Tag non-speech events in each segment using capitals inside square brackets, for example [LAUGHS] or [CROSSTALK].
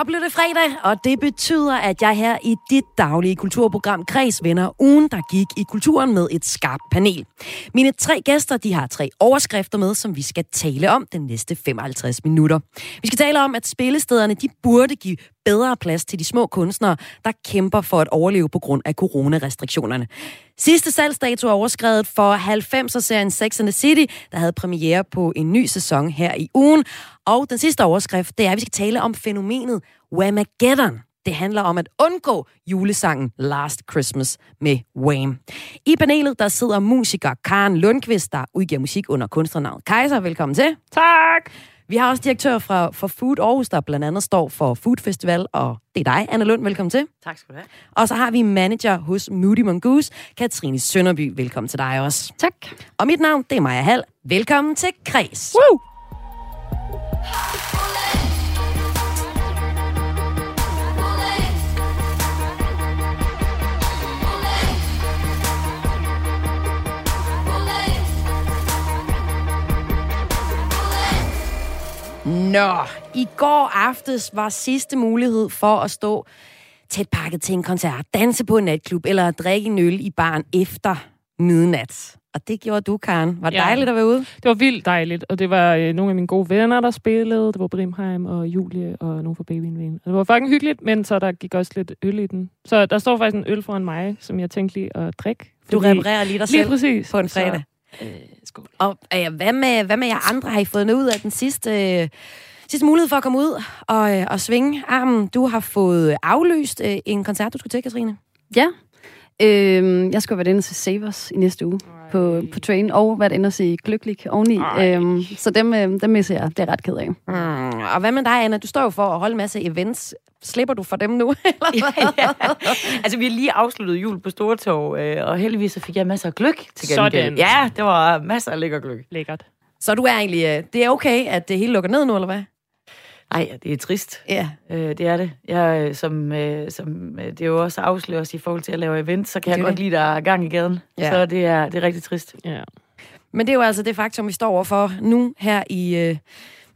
Så blev det fredag, og det betyder, at jeg her i dit daglige kulturprogram Kreds vender ugen, der gik i kulturen med et skarpt panel. Mine tre gæster de har tre overskrifter med, som vi skal tale om den næste 55 minutter. Vi skal tale om, at spillestederne de burde give bedre plads til de små kunstnere, der kæmper for at overleve på grund af coronarestriktionerne. Sidste salgsdato er overskrevet for 90'er-serien Sex and the City, der havde premiere på en ny sæson her i ugen. Og den sidste overskrift, det er, at vi skal tale om fænomenet Whamageddon. Det handler om at undgå julesangen Last Christmas med Wham. I panelet der sidder musiker Karen Lundqvist, der udgiver musik under kunstnernavnet Kaiser. Velkommen til. Tak! Vi har også direktør fra, for Food Aarhus, der blandt andet står for Food Festival, og det er dig, Anna Lund. Velkommen til. Tak skal du have. Og så har vi manager hos Moody Mongoose, Katrine Sønderby. Velkommen til dig også. Tak. Og mit navn, det er Maja Hall. Velkommen til Kreds. Woo! Nå, i går aftes var sidste mulighed for at stå tæt pakket til en koncert, danse på en natklub eller drikke en øl i baren efter midnat. Og det gjorde du, Karen. Var det Ja. dejligt at være ude? Det var vildt dejligt, og det var øh, nogle af mine gode venner, der spillede. Det var Brimheim og Julie og nogle fra Babyen Ven. Og det var fucking hyggeligt, men så der gik også lidt øl i den. Så der står faktisk en øl foran mig, som jeg tænkte lige at drikke. Du reparerer lige dig Lige selv præcis. på en fredag. Så, øh, skål. Og øh, hvad, med, hvad med jer andre? Har I fået noget ud af den sidste, øh, sidste mulighed for at komme ud og, øh, og svinge armen? Du har fået aflyst øh, en koncert, du skulle til, Katrine. Ja. Øhm, jeg skal være og se Savers i næste uge på, på Train, og været inde og se Glyklig oveni. Ej. Øhm, så dem, øh, dem misser jeg. Det er jeg ret ked af. Mm. Og hvad med dig, Anna? Du står jo for at holde en masse events. Slipper du for dem nu? [LAUGHS] eller hvad? ja. Altså, vi har lige afsluttet jul på Stortorv, øh, og heldigvis så fik jeg masser af gløk til gengæld. Sådan. Ja, det var masser af lækker gløk. Lækkert. Så du er egentlig... øh, Det er okay, at det hele lukker ned nu, eller hvad? Ej, det er trist. Ja. Øh, det er det. Jeg, øh, som, øh, som øh, det er jo også afslører os i forhold til at lave event, så kan Det jeg godt det. lide, der er gang i gaden. Ja. Så det er, det er rigtig trist. Ja. Men det er jo altså det faktum, vi står overfor nu her i øh,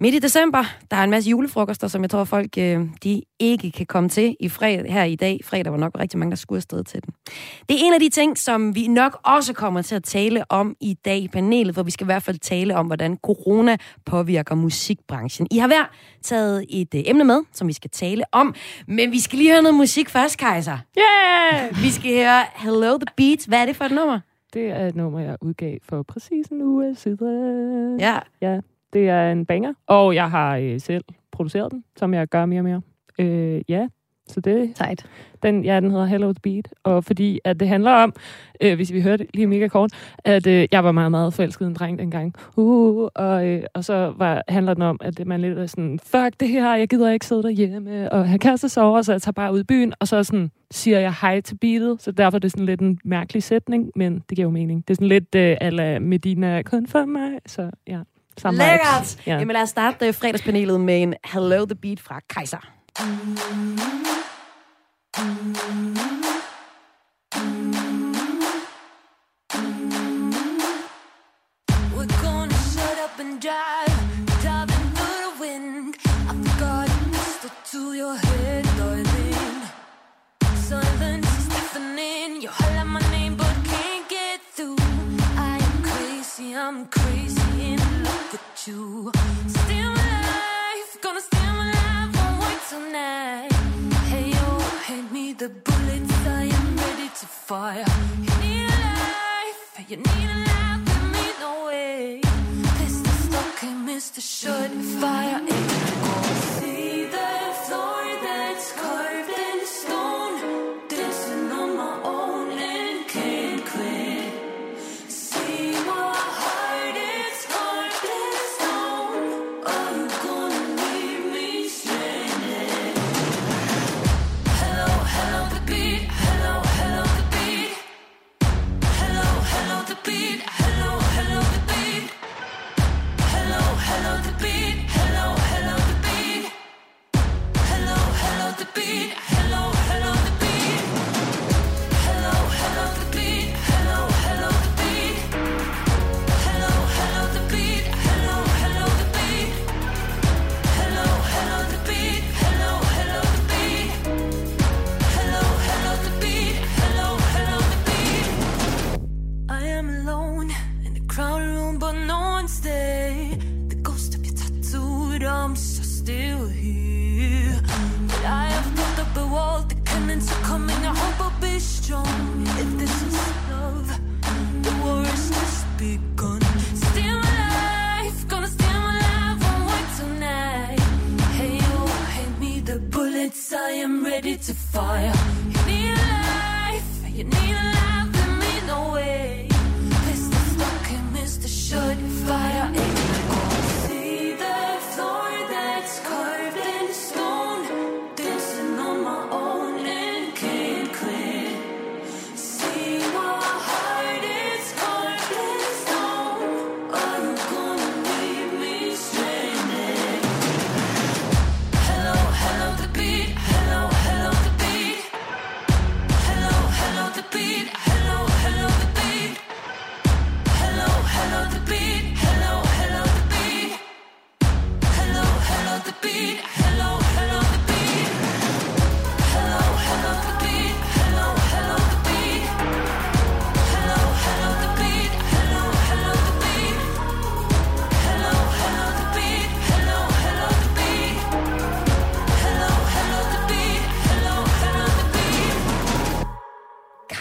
midt i december. Der er en masse julefrokoster, som jeg tror, folk øh, de ikke kan komme til i fredag, her i dag. Fredag var nok rigtig mange, der skulle afsted til den. Det er en af de ting, som vi nok også kommer til at tale om i dag i panelet, hvor vi skal i hvert fald tale om, hvordan corona påvirker musikbranchen. I har hver taget et øh, emne med, som vi skal tale om. Men vi skal lige høre noget musik først, Kaiser. Yeah! Vi skal høre Hello the Beats. Hvad er det for et nummer? Det er et nummer, jeg udgav for præcis en uge siden. Ja, Ja, det er en banger. Og jeg har øh, selv produceret den, som jeg gør mere og mere. Øh, ja, så det, Tight. den, ja, den hedder Hello the Beat. Og fordi at det handler om, øh, hvis vi hører det lige mega kort, at øh, jeg var meget, meget forelsket en dreng dengang. Uh, og, øh, og så var, handler den om, at man lidt er sådan, fuck det her, jeg gider ikke sidde derhjemme og have kæreste sover, så jeg tager bare ud i byen, og så sådan, siger jeg hej til beatet, så derfor er det sådan lidt en mærkelig sætning, men det giver jo mening. Det er sådan lidt øh, ala Medina kun for mig, så ja. Samme. Lækkert! Ja. Jamen lad os starte uh, fredagspanelet med en Hello the Beat fra Kaiser. We're gonna shut up and drive, driving through the wind. I've got a pistol to your head, darling. Silence is deafening. You holler my name but can't get through. I am crazy, I'm crazy, you. Still alive, gonna stay alive, won't wait till night. Hey yo, hand me the bullets, I am ready to fire. You need a life, you need a life with me, no way. Pistol stuck in Mr. Shut fire. It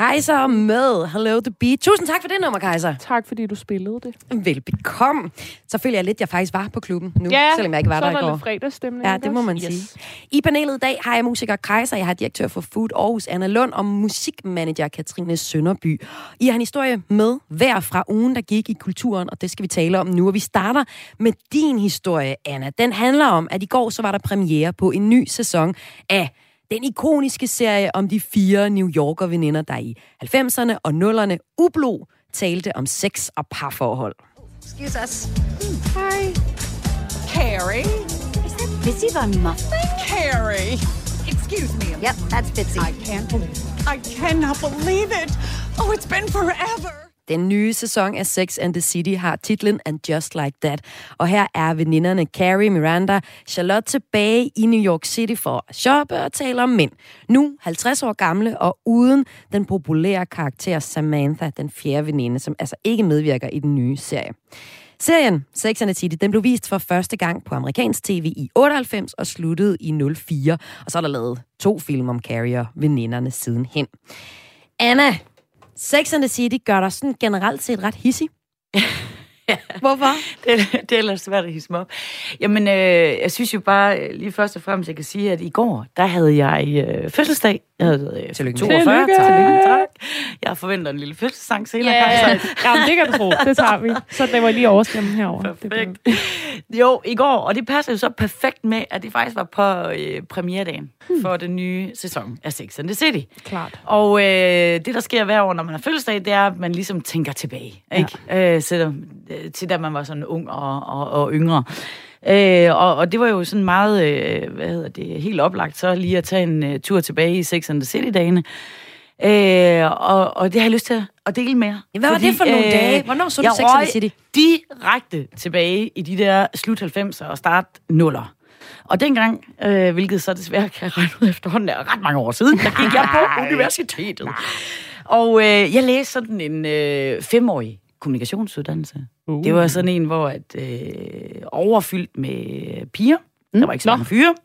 Kaiser med Hello the Beat. Tusind tak for det nummer, Kaiser. Tak, fordi du spillede det. Velbekomme. Så føler jeg lidt, at jeg faktisk var på klubben nu, Ja, selvom jeg ikke var så der er i går. lidt fredagsstemning. Ja, det må man sige. I panelet i dag har jeg musiker Kaiser, jeg har direktør for Food Aarhus, Anna Lund, og musikmanager Katrine Sønderby. I har en historie med hver fra ugen, der gik i kulturen, og det skal vi tale om nu. Og vi starter med din historie, Anna. Den handler om, at i går så var der premiere på en ny sæson af den ikoniske serie om de fire New Yorker veninder, der i 90'erne og 0'erne ublo talte om sex og parforhold. Excuse us. Hi. Carrie? Is that Bitsy Von Muffin? Carrie! Excuse me. Yep, that's Bitsy. I can't believe I cannot believe it. Oh, it's been forever. Den nye sæson af Sex and the City har titlen And Just Like That. Og her er veninderne Carrie, Miranda, Charlotte tilbage i New York City for at shoppe og tale om mænd. Nu 50 år gamle og uden den populære karakter Samantha, den fjerde veninde, som altså ikke medvirker i den nye serie. Serien Sex and the City, den blev vist for første gang på amerikansk tv i 98 og sluttede i 04. Og så er der lavet to film om Carrie og veninderne sidenhen. Anna, Sex and the City gør dig sådan generelt set ret hissig. [LAUGHS] Hvorfor? det, det er ellers svært at hisse mig op. Jamen, øh, jeg synes jo bare, øh, lige først og fremmest, jeg kan sige, at i går, der havde jeg øh, fødselsdag. Jeg havde øh, Tillykke. 42. Tillykke. Tak. tak. Jeg forventer en lille fødselsdang senere, Ja, Kajsa. Jamen, det kan du tro. Det tager vi. Så det var lige overstemmen herovre. Det Perfekt. Jo, i går, og det passer jo så perfekt med, at det faktisk var på øh, premieredagen Hmm. for den nye sæson af Sex and the City. Klart. Og øh, det, der sker hver år, når man har fødselsdag, det er, at man ligesom tænker tilbage. Ikke? Øh, så, øh, til da man var sådan ung og, og, og yngre. Øh, og, og det var jo sådan meget, øh, hvad hedder det, helt oplagt så lige at tage en øh, tur tilbage i Sex and the City-dagene. Øh, og, og det har jeg lyst til at- dele med jer. Hvad var det for nogle dage? Hvornår så du Sex and the City? direkte tilbage i de der slut 90'er og start nuller. Og dengang, øh, hvilket så desværre kan jeg regne ud efterhånden er ret mange år siden, der gik jeg på universitetet. Og øh, jeg læste sådan en øh, femårig kommunikationsuddannelse. Uh. Det var sådan en, hvor at, øh, overfyldt med piger. Der var ikke så mange fyre.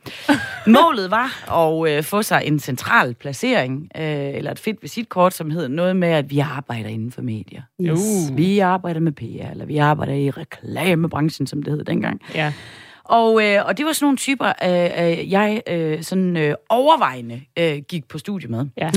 Målet var at øh, få sig en central placering, øh, eller et fedt visitkort, som hed noget med, at vi arbejder inden for medier. Yes. Vi arbejder med PR, eller vi arbejder i reklamebranchen, som det hed dengang. Ja. Og, øh, og det var sådan nogle typer, øh, øh, jeg øh, sådan øh, overvejende øh, gik på studie med. Ja.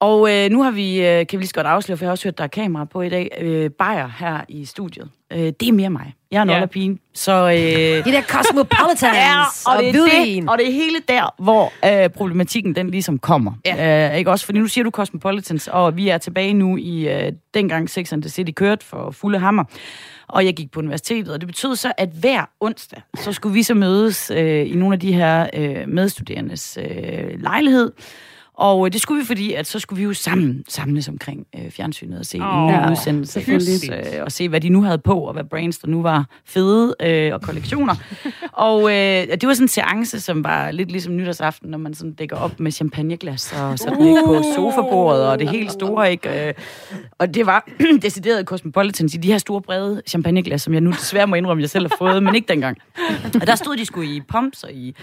Og øh, nu har vi, øh, kan vi lige så godt afsløre, for jeg har også hørt, der er kamera på i dag, øh, Bayer her i studiet. Øh, det er mere mig. Jeg er en ja. pige, så... Øh, De der cosmopolitans [LAUGHS] Ja, og, og, det er det, og det er hele der, hvor øh, problematikken den ligesom kommer. Ja. Øh, ikke også? Fordi nu siger du Cosmopolitans, og vi er tilbage nu i øh, dengang Sex and the City kørte for fulde hammer. Og jeg gik på universitetet, og det betød så, at hver onsdag, så skulle vi så mødes øh, i nogle af de her øh, medstuderendes øh, lejlighed. Og øh, det skulle vi, fordi at så skulle vi jo sammen samles omkring øh, fjernsynet og se Åh, en ny udsendelse. Øh, og se, hvad de nu havde på, og hvad brands der nu var fede, øh, og kollektioner. [LAUGHS] og øh, det var sådan en seance, som var lidt ligesom nytårsaften, når man sådan dækker op med champagneglas og sådan uh. på sofabordet, og det helt store, ikke? Øh, og det var [CLEARS THROAT] decideret Cosmopolitans i de her store, brede champagneglas, som jeg nu desværre må indrømme, jeg selv har fået, men ikke dengang. Og der stod de sgu i pumps og i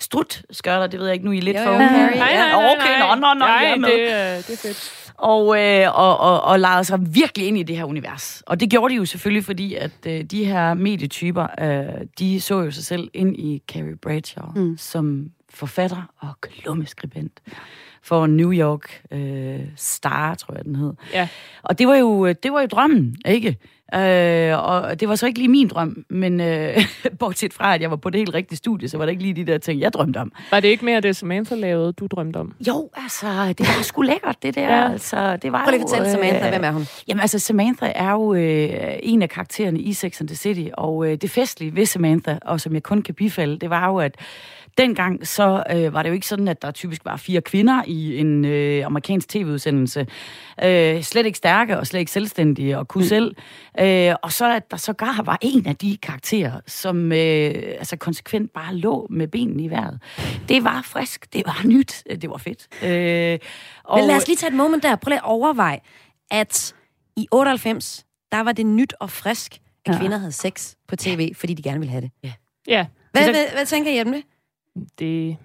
strut skørter, det ved jeg ikke, nu er I lidt Jo, for jo, unge. Nej, nej, nej, okay, nå, nå, nå, Nej, det, øh, det er fedt. og, øh, og, og, og lejede sig virkelig ind i det her univers. Og det gjorde de jo selvfølgelig, fordi at øh, de her medietyper, øh, de så jo sig selv ind i Carrie Bradshaw mm. som forfatter og klummeskribent for New York øh, Star, tror jeg den hed. Ja. Og det var jo, det var jo drømmen, ikke? Øh, og det var så ikke lige min drøm, men øh, [LAUGHS] bortset fra, at jeg var på det helt rigtige studie, så var det ikke lige de der ting, jeg drømte om. Var det ikke mere det, Samantha lavede, du drømte om? Jo, altså, det var sgu lækkert, det der. Ja. Altså, det var Prøv lige at fortælle Samantha, øh, hvem er hun? Jamen altså, Samantha er jo øh, en af karaktererne i Sex and the City, og øh, det festlige ved Samantha, og som jeg kun kan bifalde, det var jo, at dengang så øh, var det jo ikke sådan, at der typisk var fire kvinder i en øh, amerikansk tv-udsendelse. Øh, slet ikke stærke og slet ikke selvstændige og kunne mm. selv. Øh, og så at der sågar var en af de karakterer, som øh, altså konsekvent bare lå med benene i vejret. Det var frisk, det var nyt, det var fedt. Øh, og, Men lad os lige tage et moment der. Prøv lige at overveje, at i 98, der var det nyt og frisk, at Ja. kvinder havde sex på tv, fordi de gerne ville have det. Ja. Hvad, Så- hvad, hvad tænker I om det? Det,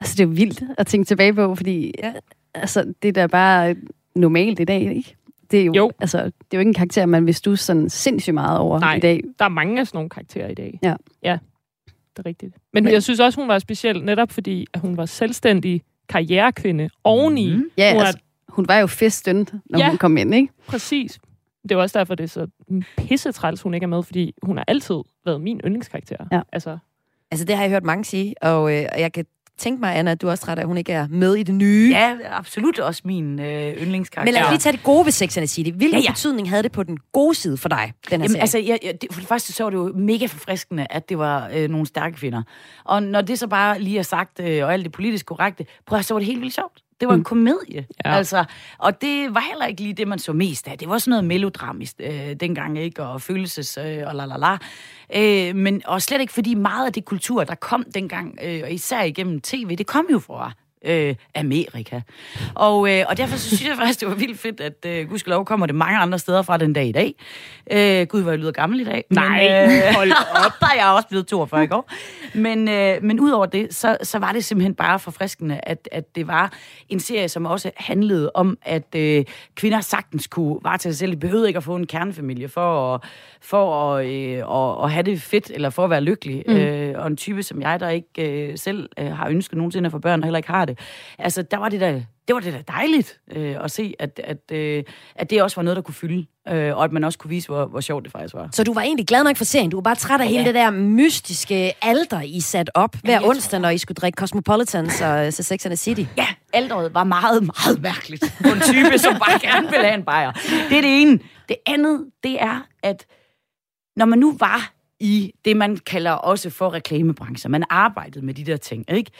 Altså, det er jo vildt at tænke tilbage på, fordi Ja. Altså, det er da bare normalt i dag, ikke? Det er jo, Jo. Altså, det er jo ikke en karakter, man vil du sådan sindssygt meget over Nej. i dag. Der er mange af sådan nogle karakterer i dag. Ja. Ja, det er rigtigt. Men, Men jeg synes også, hun var speciel, netop fordi at hun var selvstændig karrierekvinde oveni. Mm. Ja, Hun er- altså, hun var jo feststønt, når Ja. hun kom ind, ikke? Præcis. Det er også derfor, det er så pissetræls, hun ikke er med, fordi hun har altid været min yndlingskarakter. Ja. Altså, Altså, det har jeg hørt mange sige, og, øh, og jeg kan tænke mig, Anna, at du også træt at hun ikke er med i det nye. Ja, absolut også min øh, yndlingskarakter. Men lad os lige tage det gode ved Sex and the City. Hvilken Ja, ja. betydning havde det på den gode side for dig, den her Jamen, serie? altså, jeg, jeg, det, for det første så var det jo mega forfriskende, at det var øh, nogle stærke kvinder. Og når det så bare lige er sagt, øh, og alt det politisk korrekte, prøv at så var det helt vildt sjovt. Det var en komedie. Ja. Ja. Altså, og det var heller ikke lige det, man så mest af. Det var sådan noget melodramisk øh, dengang, ikke? Og følelses øh, og la la la. Øh, men, og slet ikke fordi meget af det kultur, der kom dengang, øh, og især igennem tv, det kom jo fra øh, Amerika. Og, øh, og derfor så synes jeg faktisk, det var vildt fedt, at øh, gudskelov kommer det mange andre steder fra den dag i dag. Øh, Gud, hvor jeg lyder gammel i dag. Nej, hold [LAUGHS] op. Der er jeg også blevet 42 i går. Men, øh, men udover det, så, så var det simpelthen bare forfriskende, at, at det var en serie, som også handlede om, at øh, kvinder sagtens kunne varetage sig selv. De behøvede ikke at få en kernefamilie for at, for at, øh, at, at have det fedt, eller for at være lykkelig. Mm. Øh, og en type som jeg, der ikke øh, selv øh, har ønsket nogensinde at få børn, og heller ikke har det. Altså, der var det der det var det da dejligt øh, at se, at, at, øh, at det også var noget, der kunne fylde, øh, og at man også kunne vise, hvor, hvor sjovt det faktisk var. Så du var egentlig glad nok for serien. Du var bare træt af hele det der mystiske alter, I sat op hver tror- onsdag, når I skulle drikke Cosmopolitans og se Sex and the City. Ja, alderet var meget, meget mærkeligt på en type, som bare gerne ville have en bajer. Det er det ene. Det andet, det er, at når man nu var i det, man kalder også for reklamebrancher, man arbejdede med de der ting, ikke?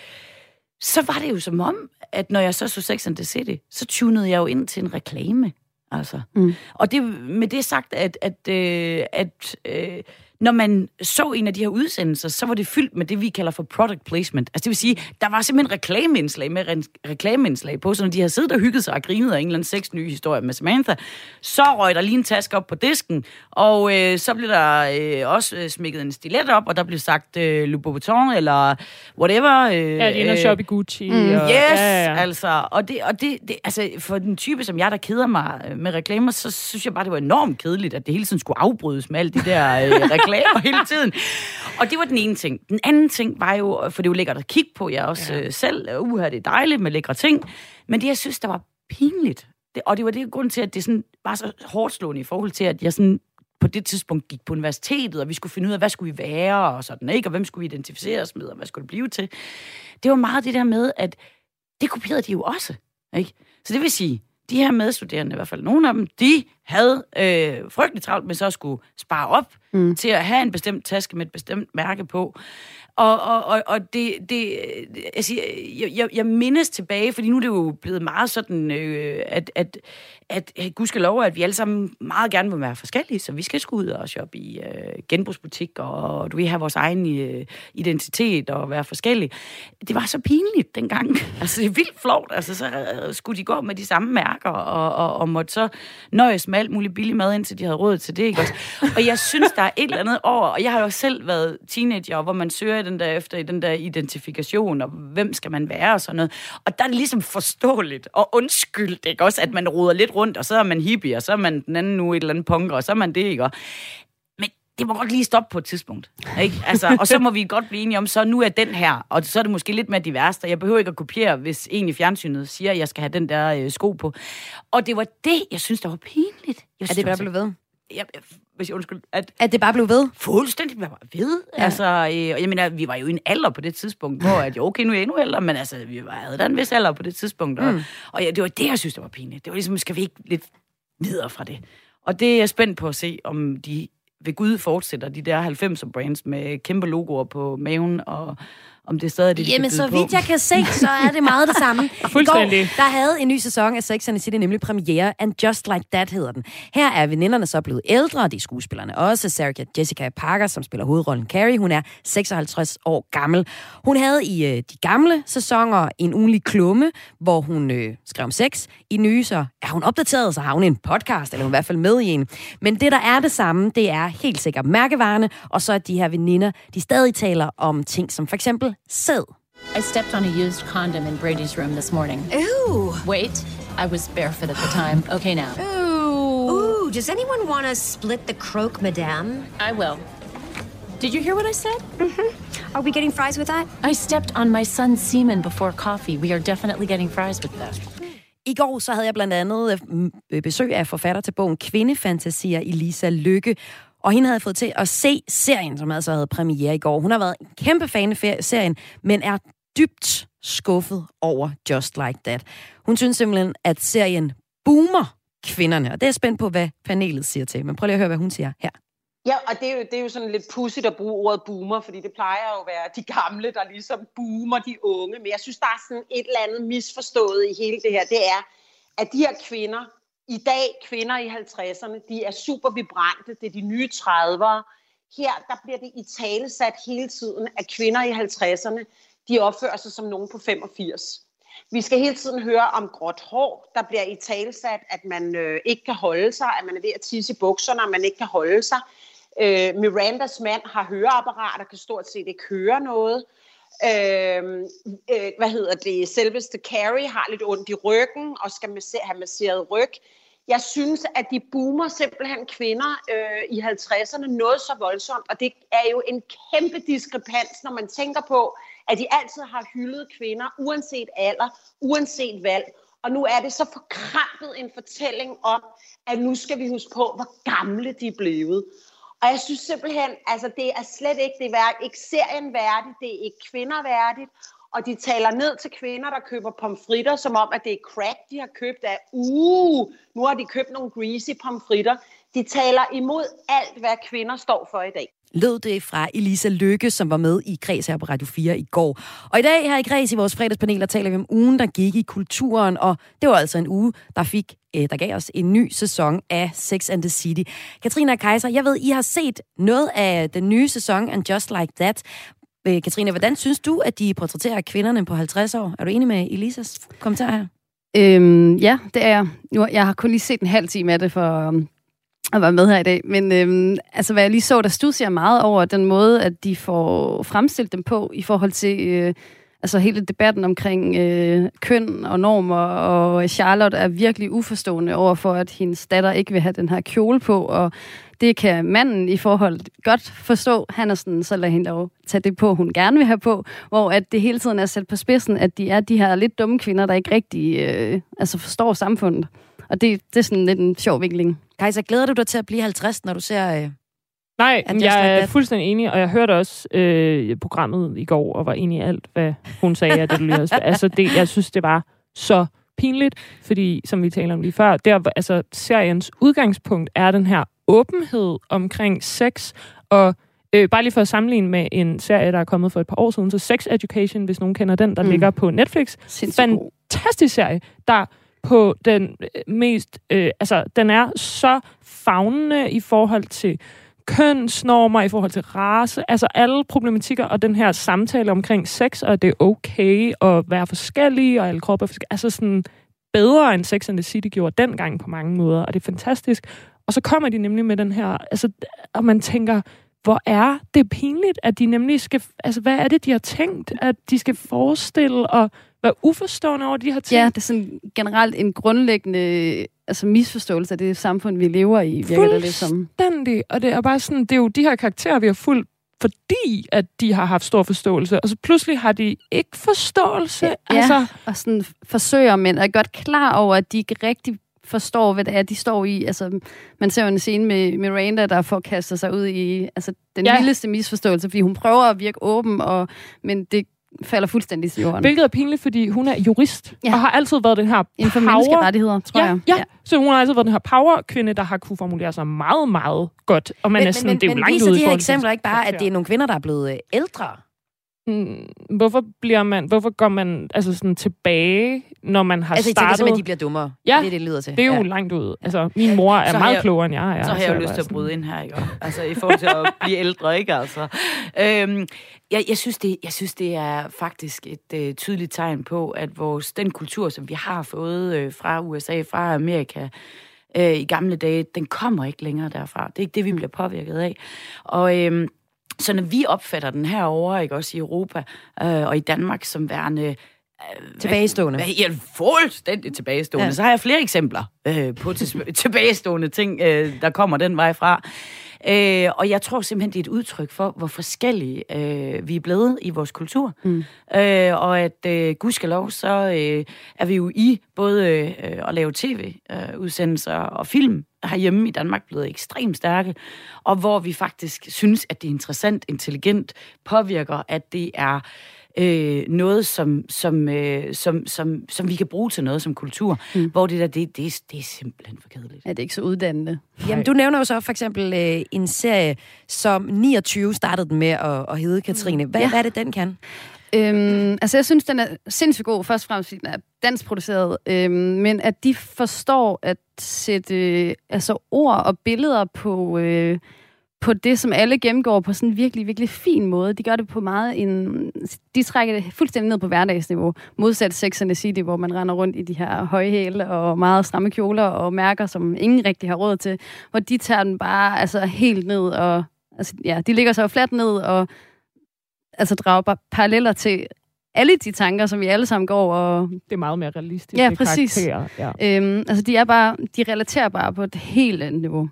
Så var det jo som om, at når jeg så så Sex and the City, så tunede jeg jo ind til en reklame. Altså. Mm. Og det, med det sagt, at, at, øh, at øh, når man så en af de her udsendelser, så var det fyldt med det, vi kalder for product placement. Altså det vil sige, der var simpelthen reklameindslag med re- reklameindslag på, så når de har siddet og hygget sig og grinet af en eller anden seks nye historie med Samantha, så røg der lige en taske op på disken, og øh, så blev der øh, også øh, smækket en stilet op, og der blev sagt øh, Louis Vuitton eller whatever. Øh, ja, de er inde og øh, shoppe i Gucci. Mm. Og, Yes, ja, ja. altså. Og, det, og det, det, altså, for den type som jeg, der keder mig øh, med reklamer, så synes jeg bare, det var enormt kedeligt, at det hele tiden skulle afbrydes med alle de der øh, reklamer [LAUGHS] hele [LAUGHS] tiden. Og det var den ene ting. Den anden ting var jo, for det er jo lækkert at kigge på, jeg også ja. øh, selv, uha, det er dejligt med lækre ting, men det, jeg synes, der var pinligt, det, og det var det grund til, at det sådan var så hårdt slående i forhold til, at jeg sådan på det tidspunkt gik på universitetet, og vi skulle finde ud af, hvad skulle vi være, og sådan, ikke? Og hvem skulle vi identificere os med, og hvad skulle det blive til? Det var meget det der med, at det kopierede de jo også, ikke? Så det vil sige, de her medstuderende, i hvert fald nogle af dem, de havde øh, frygteligt travlt med så at skulle spare op mm. til at have en bestemt taske med et bestemt mærke på. Og, og, og, og det, det altså, jeg, jeg, jeg mindes tilbage, fordi nu er det jo blevet meget sådan, øh, at, at, at, at Gud skal love, at vi alle sammen meget gerne vil være forskellige, så vi skal sgu ud og shoppe i øh, genbrugsbutik, og du vil have vores egen øh, identitet og være forskellige. Det var så pinligt dengang. [LAUGHS] Altså, det er vildt flovt. Altså, så øh, skulle de gå med de samme mærker, og, og, og måtte så nøjes med alt muligt billig mad, indtil de havde råd til det, ikke også? Og jeg synes, der er et eller andet over, og jeg har jo selv været teenager, hvor man søger i den der efter i den der identifikation, og hvem skal man være og sådan noget. Og der er det ligesom forståeligt og undskyldt, ikke også, at man roder lidt rundt, og så er man hippie, og så er man den anden nu et eller andet punker, og så er man det, ikke? Men det må godt lige stoppe på et tidspunkt. Ikke? Altså, og så må vi godt blive enige om, så nu er den her, og så er det måske lidt mere divers, og jeg behøver ikke at kopiere, hvis en i fjernsynet siger, at jeg skal have den der øh, sko på. Og det var det, jeg synes, der var pinligt. Jeg Er synes, det bare var blevet ved? jeg, jeg, hvis jeg undskyld, at At det bare blev ved? fuldstændig bare ved. Ja. Altså, øh, jeg mener, vi var jo i en alder på det tidspunkt, hvor at, jo, okay, nu er jeg endnu ældre, men altså, vi var, havde da en vis alder på det tidspunkt. Og, mm. og ja, det var det, jeg synes, der var pinligt. Det var ligesom, skal vi ikke lidt videre fra det? Og det er jeg spændt på at se, om de ved Gud fortsætter de der 90'er brands med kæmpe logoer på maven, og om det er stadig det, de Jamen, så byde på. vidt jeg kan se, så er det meget det samme. [LAUGHS] I går, der havde en ny sæson af Sex and the City nemlig premiere, and Just Like That hedder den. Her er veninderne så blevet ældre, er skuespillerne også. Sarah Jessica Parker, som spiller hovedrollen Carrie, hun er 56 år gammel. Hun havde i øh, de gamle sæsoner en ugenlig klumme, hvor hun øh, skrev om sex. I nye så er hun opdateret, så har hun en podcast, eller hun er i hvert fald med i en. Men det, der er det samme, det er helt sikkert mærkevarerne, og så at de her veninder, de stadig taler om ting som for eksempel sæd. I stepped on a used condom in Brady's room this morning. Ooh. Wait, I was barefoot at the time. Okay, now. Ooh. Ooh. Does anyone want to split the croak, madame? I will. Did you hear what I said? Are we getting fries with that? I stepped on my son's semen before coffee. We are definitely getting fries with that. I går så havde jeg blandt andet øh, besøg af forfatter til bogen Kvindefantasier, Elisa Lykke. Og hende havde fået til at se serien, som altså havde premiere i går. Hun har været en kæmpe fan af serien, men er dybt skuffet over Just Like That. Hun synes simpelthen, at serien boomer kvinderne, og det er jeg spændt på, hvad panelet siger til. Men prøv lige at høre, hvad hun siger her. Ja, og det er, jo, det er jo sådan lidt pudsigt at bruge ordet boomer, fordi det plejer jo at være de gamle, der ligesom boomer de unge. Men jeg synes, der er sådan et eller andet misforstået i hele det her. Det er, at de her kvinder, i dag kvinder i 50'erne, de er super vibrante. Det er de nye 30'ere. Her der bliver det i tale sat hele tiden, at kvinder i 50'erne, de opfører sig som nogen på 85. Vi skal hele tiden høre om gråt hår, der bliver i talsat, at man øh, ikke kan holde sig, at man er ved at tisse i bukserne, at man ikke kan holde sig. Øh, Mirandas mand har høreapparater, kan stort set ikke høre noget. Øh, øh, hvad hedder det? Selveste Carrie har lidt ondt i ryggen og skal masse- have masseret ryg. Jeg synes, at de boomer simpelthen kvinder øh, i 50'erne noget så voldsomt, og det er jo en kæmpe diskrepans, når man tænker på, at de altid har hyldet kvinder, uanset alder, uanset valg. Og nu er det så forkrampet en fortælling om, at nu skal vi huske på, hvor gamle de er blevet. Og jeg synes simpelthen, altså det er slet ikke, det er ikke serien værdigt, det er ikke kvinder værdigt, og de taler ned til kvinder, der køber pomfritter, som om, at det er crack, de har købt af, uh, nu har de købt nogle greasy pomfritter. De taler imod alt, hvad kvinder står for i dag lød det fra Elisa Lykke, som var med i Græs her på Radio 4 i går. Og i dag her i Græs i vores fredagspanel, der taler vi om ugen, der gik i kulturen, og det var altså en uge, der fik øh, der gav os en ny sæson af Sex and the City. Katrina Kaiser, jeg ved, I har set noget af den nye sæson And Just Like That. Øh, Katrine, hvordan synes du, at de portrætterer kvinderne på 50 år? Er du enig med Elisas kommentar her? Øhm, ja, det er jeg. Nu, jeg har kun lige set en halv time af det for øhm, at være med her i dag. Men øhm, altså, hvad jeg lige så, der studser jeg meget over den måde, at de får fremstillet dem på i forhold til øh, altså hele debatten omkring øh, køn og normer, og Charlotte er virkelig uforstående over for, at hendes datter ikke vil have den her kjole på, og det kan manden i forhold godt forstå. Han er sådan, så lad hende dog tage det på, hun gerne vil have på, hvor at det hele tiden er sat på spidsen, at de er de her lidt dumme kvinder, der ikke rigtig øh, altså forstår samfundet. Og det, det er sådan lidt en sjov vikling. Kajsa, glæder du dig til at blive 50, når du ser... Øh, Nej, jeg Like er That? fuldstændig enig, og jeg hørte også øh, programmet i går, og var enig i alt, hvad hun sagde, at det du [LAUGHS] Altså, det, jeg synes, det var så pinligt, fordi, som vi talte om lige før, der, altså, seriens udgangspunkt er den her åbenhed omkring sex, og øh, bare lige for at sammenligne med en serie, der er kommet for et par år siden, så Sex Education, hvis nogen kender den, der Mm. ligger på Netflix. Sindssygt. Fantastisk serie, der på den øh, mest, øh, altså den er så fagnende i forhold til kønsnormer, i forhold til race, altså alle problematikker og den her samtale omkring sex, og at det er okay at være forskellige, og alle kroppe er forskellige, altså sådan bedre end Sex and the City gjorde dengang på mange måder, og det er fantastisk. Og så kommer de nemlig med den her, altså, og man tænker, hvor er det pinligt, at de nemlig skal, altså hvad er det, de har tænkt, at de skal forestille og være uforstående over de her ting? Ja, det er sådan generelt en grundlæggende altså misforståelse af det samfund, vi lever i, virker det lidt som. Fuldstændig. Og det er bare sådan, det er jo de her karakterer, vi har fulgt, fordi at de har haft stor forståelse. Og så pludselig har de ikke forståelse. Ja, altså, og sådan forsøger, men er godt klar over, at de ikke rigtig forstår, hvad det er, de står i. Altså, man ser jo en scene med Miranda, der får kastet sig ud i altså, den Ja. ja. vildeste misforståelse, fordi hun prøver at virke åben, og, men det falder fuldstændig til jorden. hvilket er pinligt, fordi hun er jurist, Ja. og har altid været den her Inden for power. menneskerettigheder, tror Ja, jeg. ja. Så hun har altid været den her power-kvinde, der har kunne formulere sig meget, meget godt. Og man men, er sådan, men, det er jo men langt viser ude de i her eksempler ikke bare, at det er nogle kvinder, der er blevet øh, ældre? Mm, Hvorfor bliver man, hvorfor går man altså sådan tilbage, når man har Altså, I tænker startet? simpelthen, de bliver dummere? Ja, det, er det, lyder til. Det er jo ja. langt ud. Altså, min mor er Så meget jeg- klogere end jeg er. Så har jeg jo jeg lyst til at bryde ind her, ikke? Altså i forhold til at [LAUGHS] blive ældre, ikke altså? Øhm, jeg, jeg, synes det, jeg synes, det er faktisk et øh, tydeligt tegn på, at vores, den kultur, som vi har fået øh, fra USA, fra Amerika, øh, i gamle dage, den kommer ikke længere derfra. Det er ikke det, vi bliver påvirket af. Og øhm, Så når vi opfatter den herovre, ikke også i Europa øh, og i Danmark som værende Tilbagestående. hvad, ja, fuldstændig tilbagestående. Ja. Så har jeg flere eksempler øh, på [LAUGHS] til, tilbagestående ting, øh, der kommer den vej fra. Øh, og jeg tror simpelthen, det er et udtryk for, hvor forskellige øh, vi er blevet i vores kultur. Mm. Øh, og at øh, gudskelov, så øh, er vi jo i både øh, at lave tv-udsendelser og film herhjemme i Danmark blevet ekstremt stærke, og hvor vi faktisk synes, at det er interessant, intelligent, påvirker, at det er øh, noget, som, som, øh, som, som, som vi kan bruge til noget som kultur, mm. hvor det der, det, det, er- det er simpelthen for kedeligt. Er det ikke så uddannende? Jamen, du nævner jo så for eksempel øh, en serie, som 29 startede den med at, at hedde Katrine. Hvad. Ja. hvad er det, den kan? Øhm, altså, jeg synes, den er sindssygt god, først og fremmest, fordi den er dansk produceret, øhm, men at de forstår at sætte øh, altså, ord og billeder på, øh, på det, som alle gennemgår på sådan en virkelig, virkelig fin måde. De gør det på meget en... De trækker det fuldstændig ned på hverdagsniveau. Modsat Sex and the City, hvor man render rundt i de her høje hæle og meget stramme kjoler og mærker, som ingen rigtig har råd til. Hvor de tager den bare altså, helt ned og... Altså, ja, de ligger så fladt ned og altså drage paralleller til alle de tanker, som vi alle sammen går og... Det er meget mere realistisk. Ja, præcis. Karakterer. Ja. Øhm, altså, de er bare... De relaterer bare på et helt andet niveau.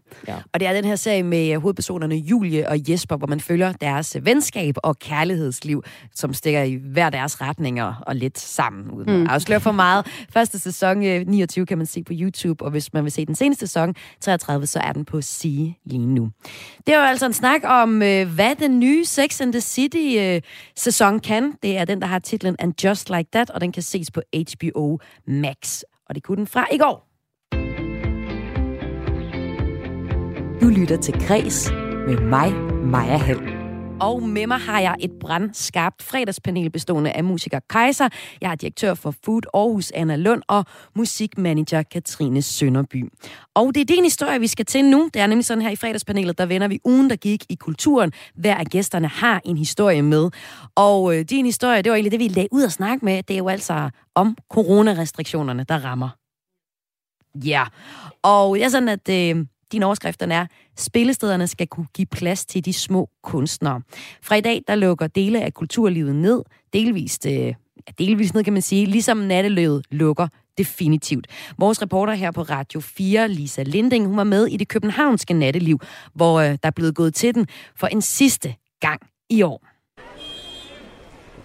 Og det er den her serie med øh, hovedpersonerne Julie og Jesper, hvor man følger deres øh, venskab og kærlighedsliv, som stikker i hver deres retninger og lidt sammen, uden mm. at afsløre for meget. Første sæson øh, 29 kan man se på YouTube, og hvis man vil se den seneste sæson, 33, så er den på Sige lige nu. Det er jo altså en snak om, øh, hvad den nye Sex and the City-sæson kan. Det er den, der har titlen And Just Like That, og den kan ses på HBO Max. Og det kunne den fra i går. Du lytter til Græs med mig, Maja Hall. Og med mig har jeg et brandskarpt fredagspanel bestående af musiker Kaiser. Jeg er direktør for Food Aarhus, Anna Lund, og musikmanager Katrine Sønderby. Og det er din historie, vi skal til nu. Det er nemlig sådan her i fredagspanelet, der vender vi ugen, der gik i kulturen. Hver af gæsterne har en historie med. Og øh, din historie, det var egentlig det, vi lagde ud og snakke med. Det er jo altså om coronarestriktionerne, der rammer. Ja, og jeg er sådan, at øh, din overskriften er, spillestederne skal kunne give plads til de små kunstnere. Fra i dag, der lukker dele af kulturlivet ned, delvist, øh, delvist ned kan man sige, ligesom nattelivet lukker definitivt. Vores reporter her på Radio 4, Lisa Linding, hun var med i det københavnske natteliv, hvor øh, der er blevet gået til den for en sidste gang i år.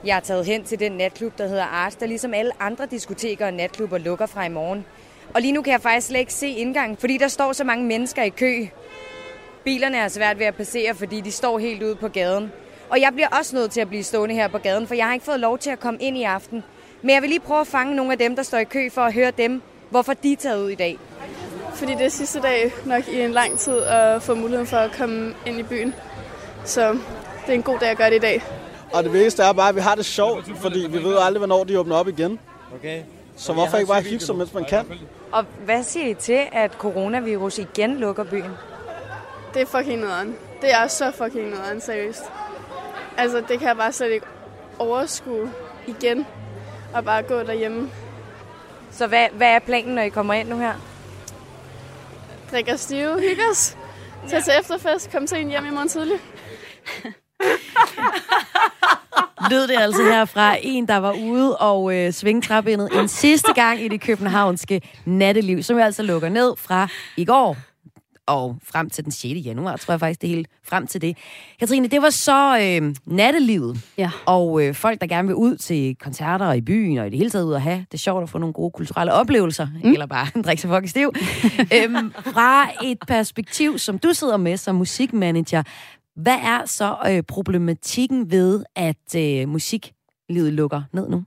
Jeg er taget hen til den natklub, der hedder Ars, der ligesom alle andre diskoteker og natklubber lukker fra i morgen. Og lige nu kan jeg faktisk slet ikke se indgangen, fordi der står så mange mennesker i kø. Bilerne er svært ved at passere, fordi de står helt ude på gaden. Og jeg bliver også nødt til at blive stående her på gaden, for jeg har ikke fået lov til at komme ind i aften. Men jeg vil lige prøve at fange nogle af dem, der står i kø, for at høre dem, hvorfor de er taget ud i dag. Fordi det er sidste dag nok i en lang tid at få muligheden for at komme ind i byen. Så det er en god dag at gøre det i dag. Og det vigtigste er bare, at vi har det sjovt, fordi vi ved aldrig, hvornår de åbner op igen. Okay. Så hvorfor ikke bare hygge sig, mens man kan? Og hvad siger I til, at coronavirus igen lukker byen? Det er fucking nederen. Det er så fucking nederen, seriøst. Altså, det kan jeg bare slet ikke overskue igen. Og bare gå derhjemme. Så hvad, hvad er planen, når I kommer ind nu her? Drikker stive, hygge os. Tag til efterfest, kom sent hjem i morgen tidlig. [LAUGHS] lød det altså her fra en, der var ude og øh, svinge træbindet en sidste gang i det københavnske natteliv, som jo altså lukker ned fra i går og frem til den 6. januar, tror jeg faktisk, det hele frem til det. Katrine, det var så øh, nattelivet, ja. og øh, folk, der gerne vil ud til koncerter og i byen, og i det hele taget ud og have det er sjovt at få nogle gode kulturelle oplevelser, mm. eller bare [LAUGHS] drikke sig fucking stiv. øhm, fra et perspektiv, som du sidder med som musikmanager, hvad er så øh, problematikken ved, at øh, musiklivet lukker ned nu?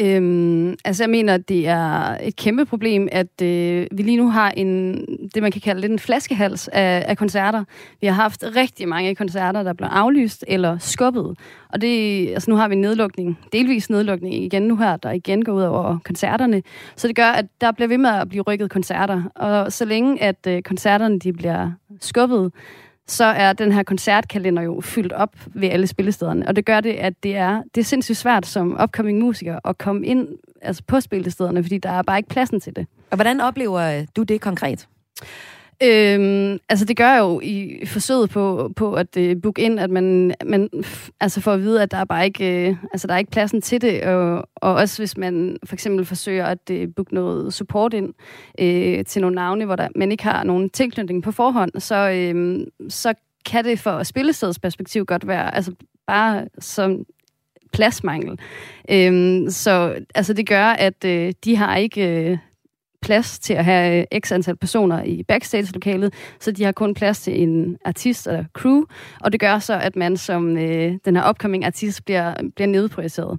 Øhm, altså jeg mener, at det er et kæmpe problem, at øh, vi lige nu har en, det man kan kalde lidt en flaskehals af, af koncerter. Vi har haft rigtig mange koncerter, der blev aflyst eller skubbet. Og det, altså nu har vi en nedlukning, delvis nedlukning igen nu her, der igen går ud over koncerterne. Så det gør, at der bliver ved med at blive rykket koncerter. Og så længe at øh, koncerterne de bliver skubbet, så er den her koncertkalender jo fyldt op ved alle spillestederne. Og det gør det, at det er, det er sindssygt svært som upcoming musiker at komme ind altså på spillestederne, fordi der er bare ikke pladsen til det. Og hvordan oplever du det konkret? Øhm, altså det gør jeg jo i forsøget på, på at øh, booke ind, at man, man altså får at vide, at der er bare ikke, øh, altså der er ikke pladsen til det, og, og også hvis man for eksempel forsøger at øh, booke noget support ind øh, til nogle navne, hvor der, man ikke har nogen tilknytning på forhånd, så, øh, så kan det for spillestedets perspektiv godt være, altså bare som pladsmangel. Øhm, så altså det gør, at øh, de har ikke øh, plads til at have øh, x antal personer i backstage-lokalet, så de har kun plads til en artist eller crew, og det gør så, at man som øh, den her upcoming artist bliver, bliver nedprioriteret.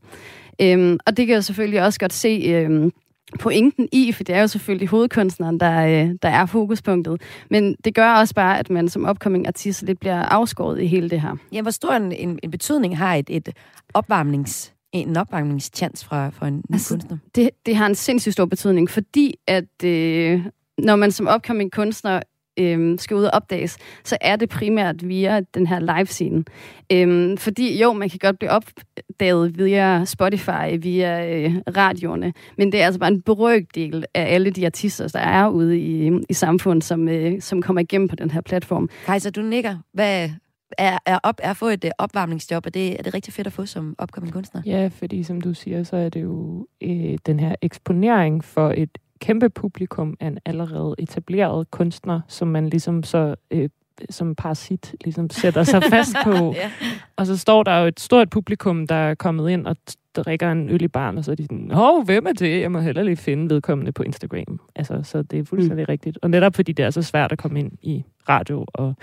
Øhm, og det kan jeg selvfølgelig også godt se øh, pointen i, for det er jo selvfølgelig hovedkunstneren, der, øh, der er fokuspunktet. Men det gør også bare, at man som upcoming artist lidt bliver afskåret i hele det her. Ja, hvor stor en, en, en betydning har et, et opvarmnings, en opvarmningschance fra, fra en altså, kunstner? Det, det har en sindssygt stor betydning, fordi at øh, når man som upcoming kunstner øh, skal ud og opdages, så er det primært via den her live-scene. Øh, fordi jo, man kan godt blive opdaget via Spotify, via øh, radioerne, men det er altså bare en brøkdel af alle de artister, der er ude i, i samfundet, som, øh, som kommer igennem på den her platform. Kajsa, du nikker. Hvad er, er, op, er at få et øh, opvarmningsjob, og det, er det rigtig fedt at få som opkommende kunstner? Ja, fordi som du siger, så er det jo øh, den her eksponering for et kæmpe publikum af en allerede etableret kunstner, som man ligesom så øh, som parasit ligesom sætter sig [LAUGHS] fast på. ja. Og så står der jo et stort publikum, der er kommet ind og drikker en øl i barn, og så er de sådan, hov, hvem er det? Jeg må heller lige finde vedkommende på Instagram. Altså, så det er fuldstændig mm. rigtigt. Og netop fordi det er så svært at komme ind i radio og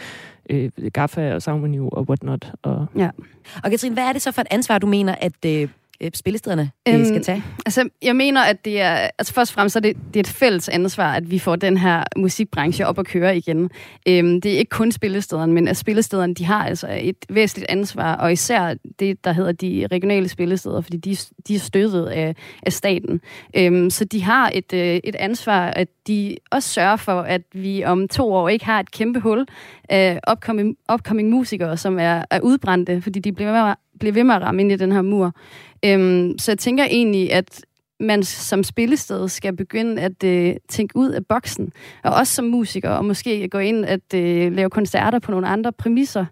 øh, Gaffa og Soundmenu og whatnot. Og... Ja. Og Katrine, hvad er det så for et ansvar, du mener, at øh, spillestederne øhm, skal tage? Altså, jeg mener, at det er... Altså, først og fremmest er det, det er et fælles ansvar, at vi får den her musikbranche op at køre igen. Øhm, det er ikke kun spillestederne, men at spillestederne, de har altså et væsentligt ansvar, og især det, der hedder de regionale spillesteder, fordi de, de er støttet af, af staten. Øhm, så de har et, øh, et ansvar, at de også sørger for, at vi om to år ikke har et kæmpe hul af upcoming, upcoming musikere, som er, er udbrændte, fordi de bliver bliver ved med at ramme ind i den her mur. Øhm, så jeg tænker egentlig, at man som spillested skal begynde at øh, tænke ud af boksen, og også som musiker, og måske gå ind at øh, lave koncerter på nogle andre præmisser.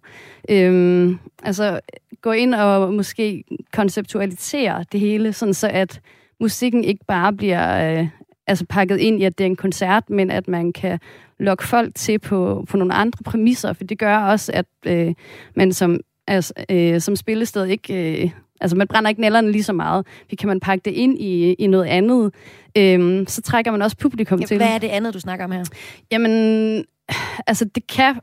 Øhm, altså gå ind og måske konceptualisere det hele, sådan så at musikken ikke bare bliver øh, altså pakket ind i, at det er en koncert, men at man kan lokke folk til på, på nogle andre præmisser, for det gør også, at øh, man som, altså, øh, som spillested ikke... Øh, altså man brænder ikke nælderne lige så meget. Vi kan man pakke det ind i, i noget andet, øh, så trækker man også publikum ja, til. Hvad er det andet, du snakker om her? Jamen, altså det kan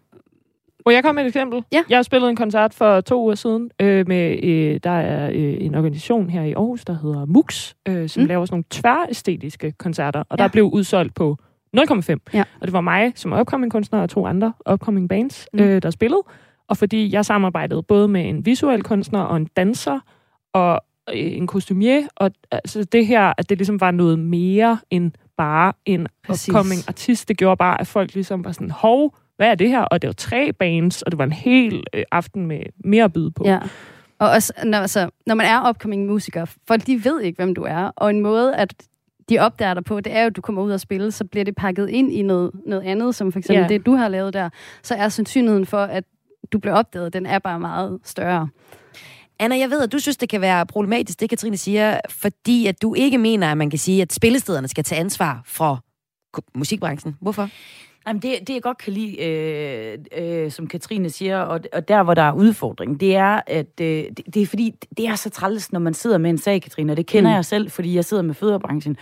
må jeg komme med et eksempel? Ja. Jeg har spillet en koncert for to uger siden øh, med, øh, der er øh, en organisation her i Aarhus, der hedder MUX, øh, som mm. laver sådan nogle tværæstetiske koncerter, og ja. der blev udsolgt på 0,5. Ja. Og det var mig som upcoming kunstner og to andre upcoming bands, mm. øh, der spillede. Og fordi jeg samarbejdede både med en visuel kunstner og en danser, og øh, en kostumier, og altså det her, at det ligesom var noget mere end bare en Præcis. upcoming artist, det gjorde bare, at folk ligesom var sådan, hov, hvad er det her? Og det var tre bands, og det var en hel øh, aften med mere at byde på. Ja. Og også, når, altså, når man er upcoming musiker, folk de ved ikke, hvem du er, og en måde, at de opdager dig på, det er jo, at du kommer ud og spille, så bliver det pakket ind i noget, noget andet, som for eksempel yeah. det, du har lavet der, så er sandsynligheden for, at du bliver opdaget, den er bare meget større. Anna, jeg ved, at du synes, det kan være problematisk, det Katrine siger, fordi at du ikke mener, at man kan sige, at spillestederne skal tage ansvar for musikbranchen. Hvorfor? Jamen det, det jeg godt kan lide, øh, øh, som Katrine siger, og, og der hvor der er udfordring, det er, at øh, det, det er fordi, det er så træls, når man sidder med en sag, Katrine, og det kender mm. jeg selv, fordi jeg sidder med fødevarebranchen.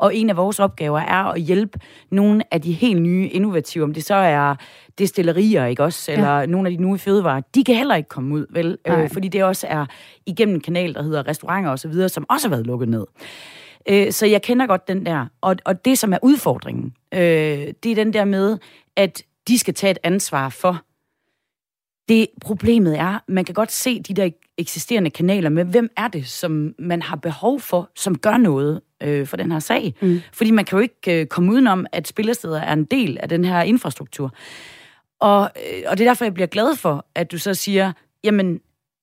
Og en af vores opgaver er at hjælpe nogle af de helt nye innovative, om det så er destillerier, ikke også, eller ja. nogle af de nye fødevarer, de kan heller ikke komme ud, vel? Øh, fordi det også er igennem en kanal, der hedder restauranter osv., som også har været lukket ned. Øh, så jeg kender godt den der. Og, og det, som er udfordringen, øh, det er den der med, at de skal tage et ansvar for. Det problemet er, man kan godt se de der eksisterende kanaler med, hvem er det, som man har behov for, som gør noget øh, for den her sag. Mm. Fordi man kan jo ikke øh, komme udenom, at spillesteder er en del af den her infrastruktur. Og, øh, og det er derfor, jeg bliver glad for, at du så siger, jamen,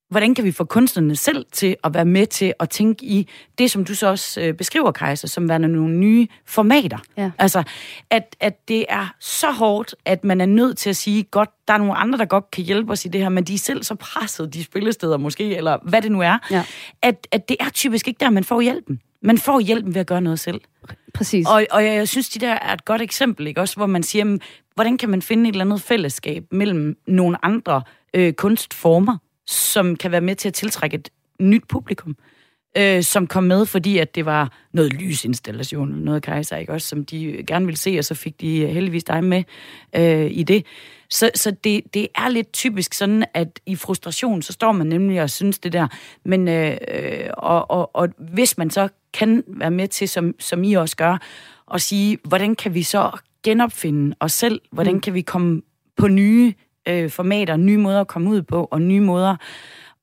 hvordan kan vi få kunstnerne selv til at være med til at tænke i det, som du så også øh, beskriver, Kajsa, som værende nogle nye formater. Ja. Altså, at, at det er så hårdt, at man er nødt til at sige, godt, der er nogle andre, der godt kan hjælpe os i det her, men de er selv så presset, de spillesteder måske, eller hvad det nu er, Ja. at, at det er typisk ikke der, man får hjælpen. Man får hjælpen ved at gøre noget selv. Præcis. Og, og jeg, synes, de der er et godt eksempel, ikke? Også hvor man siger, jamen, hvordan kan man finde et eller andet fællesskab mellem nogle andre øh, kunstformer, som kan være med til at tiltrække et nyt publikum, øh, som kom med, fordi at det var noget lysinstallation, noget kejser, ikke også, som de gerne ville se, og så fik de heldigvis dig med øh, i det. Så, så det, det er lidt typisk sådan, at i frustration, så står man nemlig og synes det der. Men, øh, øh, og, og, og hvis man så kan være med til, som, som I også gør, og sige, hvordan kan vi så genopfinde os selv? Hvordan Mm. kan vi komme på nye øh, formater, nye måder at komme ud på, og nye måder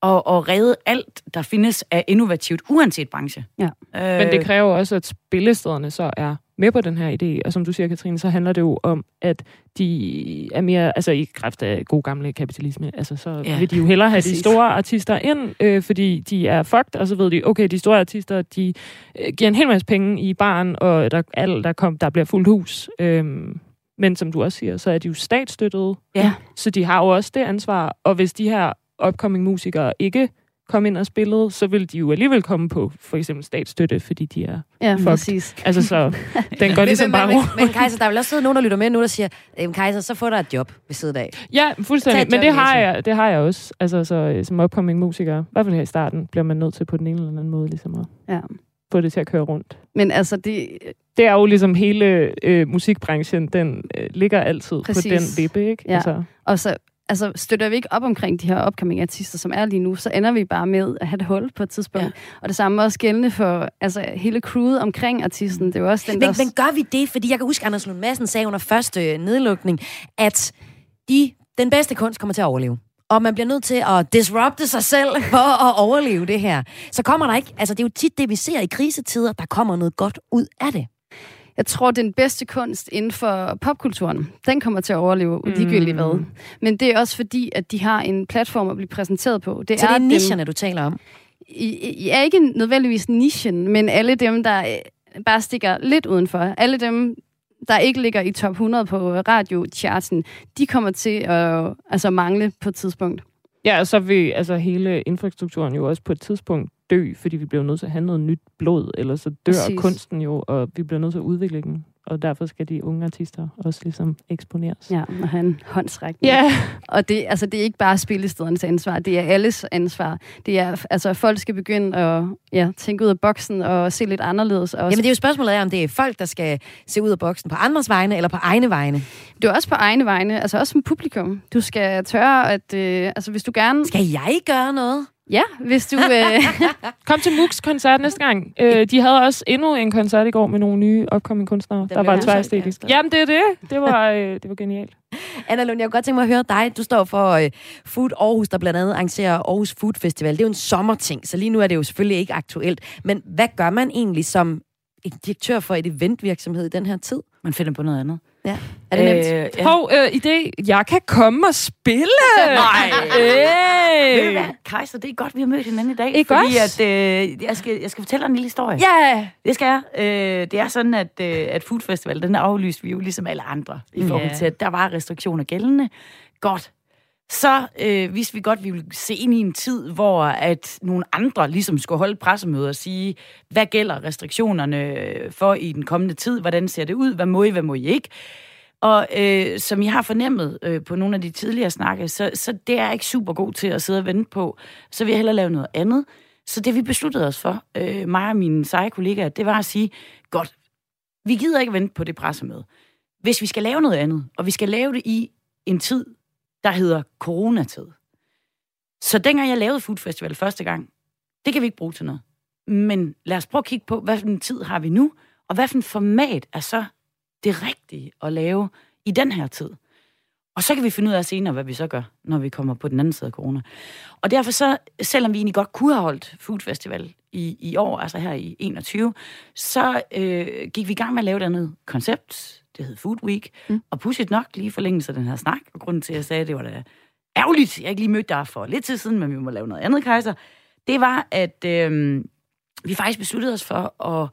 og, og redde alt, der findes af innovativt, uanset branche. Ja. Øh, Men det kræver også, at spillestederne så er med på den her idé. Og som du siger, Katrine, så handler det jo om, at de er mere, altså i kraft af god gamle kapitalisme, altså så Ja, vil de jo hellere have præcis. de store artister ind, øh, fordi de er fucked, og så ved de, okay, de store artister, de øh, giver en hel masse penge i baren, og der, alt, der, kom, der bliver fuldt hus. Øhm, men som du også siger, så er de jo statsstøttede, Ja. så de har jo også det ansvar. Og hvis de her upcoming musikere ikke kom ind og spillede, så vil de jo alligevel komme på for eksempel statsstøtte, fordi de er Ja, fucked. præcis. Altså så, [LAUGHS] den går ligesom men, bare men, rundt. men, men Kajsa, der vil også sidde nogen, der lytter med nu, der siger, "Øhm, Kajsa, så får der et job ved siden af. Ja, fuldstændig. Men det har, jeg, det har jeg også. Altså så, øh, som upcoming musiker, i hvert fald her i starten, bliver man nødt til på den ene eller anden måde ligesom at Ja. få det til at køre rundt. Men altså, det, Det er jo ligesom hele øh, musikbranchen, den øh, ligger altid Præcis. på den lippe, ikke? Ja. Altså, Og så altså, støtter vi ikke op omkring de her upcoming artister, som er lige nu, så ender vi bare med at have et hul på et tidspunkt. Ja. Og det samme er også gældende for altså, hele crewet omkring artisten. Det er jo også den, Men, der... men gør vi det? Fordi jeg kan huske, Anders Lund Madsen sagde under første øh, nedlukning, at de, den bedste kunst kommer til at overleve. Og man bliver nødt til at disrupte sig selv [LAUGHS] for at overleve det her. Så kommer der ikke... Altså, det er jo tit det, vi ser i krisetider. Der kommer noget godt ud af det. Jeg tror, den bedste kunst inden for popkulturen, den kommer til at overleve ligegyldigt hvad. Men det er også fordi, at de har en platform at blive præsenteret på. Det Så det er dem- nicherne, du taler om? I, I er ikke nødvendigvis nichen, men alle dem, der øh, bare stikker lidt udenfor. Alle dem, der ikke ligger i top 100 på radiocharten, de kommer til at altså, mangle på et tidspunkt. ja, og så vil altså, hele infrastrukturen jo også på et tidspunkt dø, fordi vi bliver nødt til at have noget nyt blod, eller så dør Præcis. kunsten jo, og vi bliver nødt til at udvikle den. Og derfor skal de unge artister også ligesom eksponeres. Ja, og have en håndsrækning. Ja. Og det, altså, det er ikke bare spillestedernes ansvar, det er alles ansvar. Det er, altså, folk skal begynde at ja, tænke ud af boksen og se lidt anderledes. Og Jamen, det er jo spørgsmålet af, om det er folk, der skal se ud af boksen på andres vegne, eller på egne vegne. Det er også på egne vegne, altså også som publikum. Du skal tørre at, øh, altså hvis du gerne... Skal jeg gøre noget? Ja, hvis du... Øh... [LAUGHS] Kom til MUX koncert næste gang. Øh, de havde også endnu en koncert i går med nogle nye upcoming kunstnere, der bliver var udsolgt, tværæstetiske. Jamen, det er det. Det var, øh, det var genialt. [LAUGHS] Anna Lund, jeg kunne godt tænke mig at høre dig. Du står for øh, Food Aarhus, der blandt andet arrangerer Aarhus Food Festival. Det er jo en sommerting, så lige nu er det jo selvfølgelig ikke aktuelt. Men hvad gør man egentlig som en direktør for et eventvirksomhed i den her tid? Man finder på noget andet. Ja. Er det nemt? Øh, ja. Hov, øh, idé. Jeg kan komme og spille. [LAUGHS] Nej. Hey. Ved du hvad, Kajsa, det er godt, vi har mødt hinanden i dag. Ikke fordi også? at, øh, jeg, skal, jeg skal fortælle dig en lille historie. Ja. Det skal jeg. Øh, det er sådan, at, øh, at Food Festival, den aflyste vi jo ligesom alle andre, i Ja. forhold til, at der var restriktioner gældende. Godt. Så øh, vidste vi godt, at vi ville se ind i en tid, hvor at nogle andre ligesom skulle holde pressemøder og sige, hvad gælder restriktionerne øh, for i den kommende tid? Hvordan ser det ud? Hvad må I, hvad må I ikke? Og øh, som I har fornemmet øh, på nogle af de tidligere snakke, så, så det er ikke super god til at sidde og vente på. Så vil jeg hellere lave noget andet. Så det vi besluttede os for, øh, mig og mine seje kollegaer, det var at sige, godt, vi gider ikke vente på det pressemøde. Hvis vi skal lave noget andet, og vi skal lave det i en tid, der hedder coronatid. Så dengang jeg lavede Food Festival første gang, det kan vi ikke bruge til noget. Men lad os prøve at kigge på, hvad for en tid har vi nu, og hvad for en format er så det rigtige at lave i den her tid. Og så kan vi finde ud af senere, hvad vi så gør, når vi kommer på den anden side af corona. Og derfor så, selvom vi egentlig godt kunne have holdt Food Festival i, i år, altså her i 21, så øh, gik vi i gang med at lave et andet koncept. Det hed Food Week. Mm. Og pudsigt nok lige forlængelse af den her snak, og grunden til, at jeg sagde, at det var da ærgerligt, jeg ikke lige mødte dig for lidt tid siden, men vi må lave noget andet, Kaiser, det var, at øh, vi faktisk besluttede os for at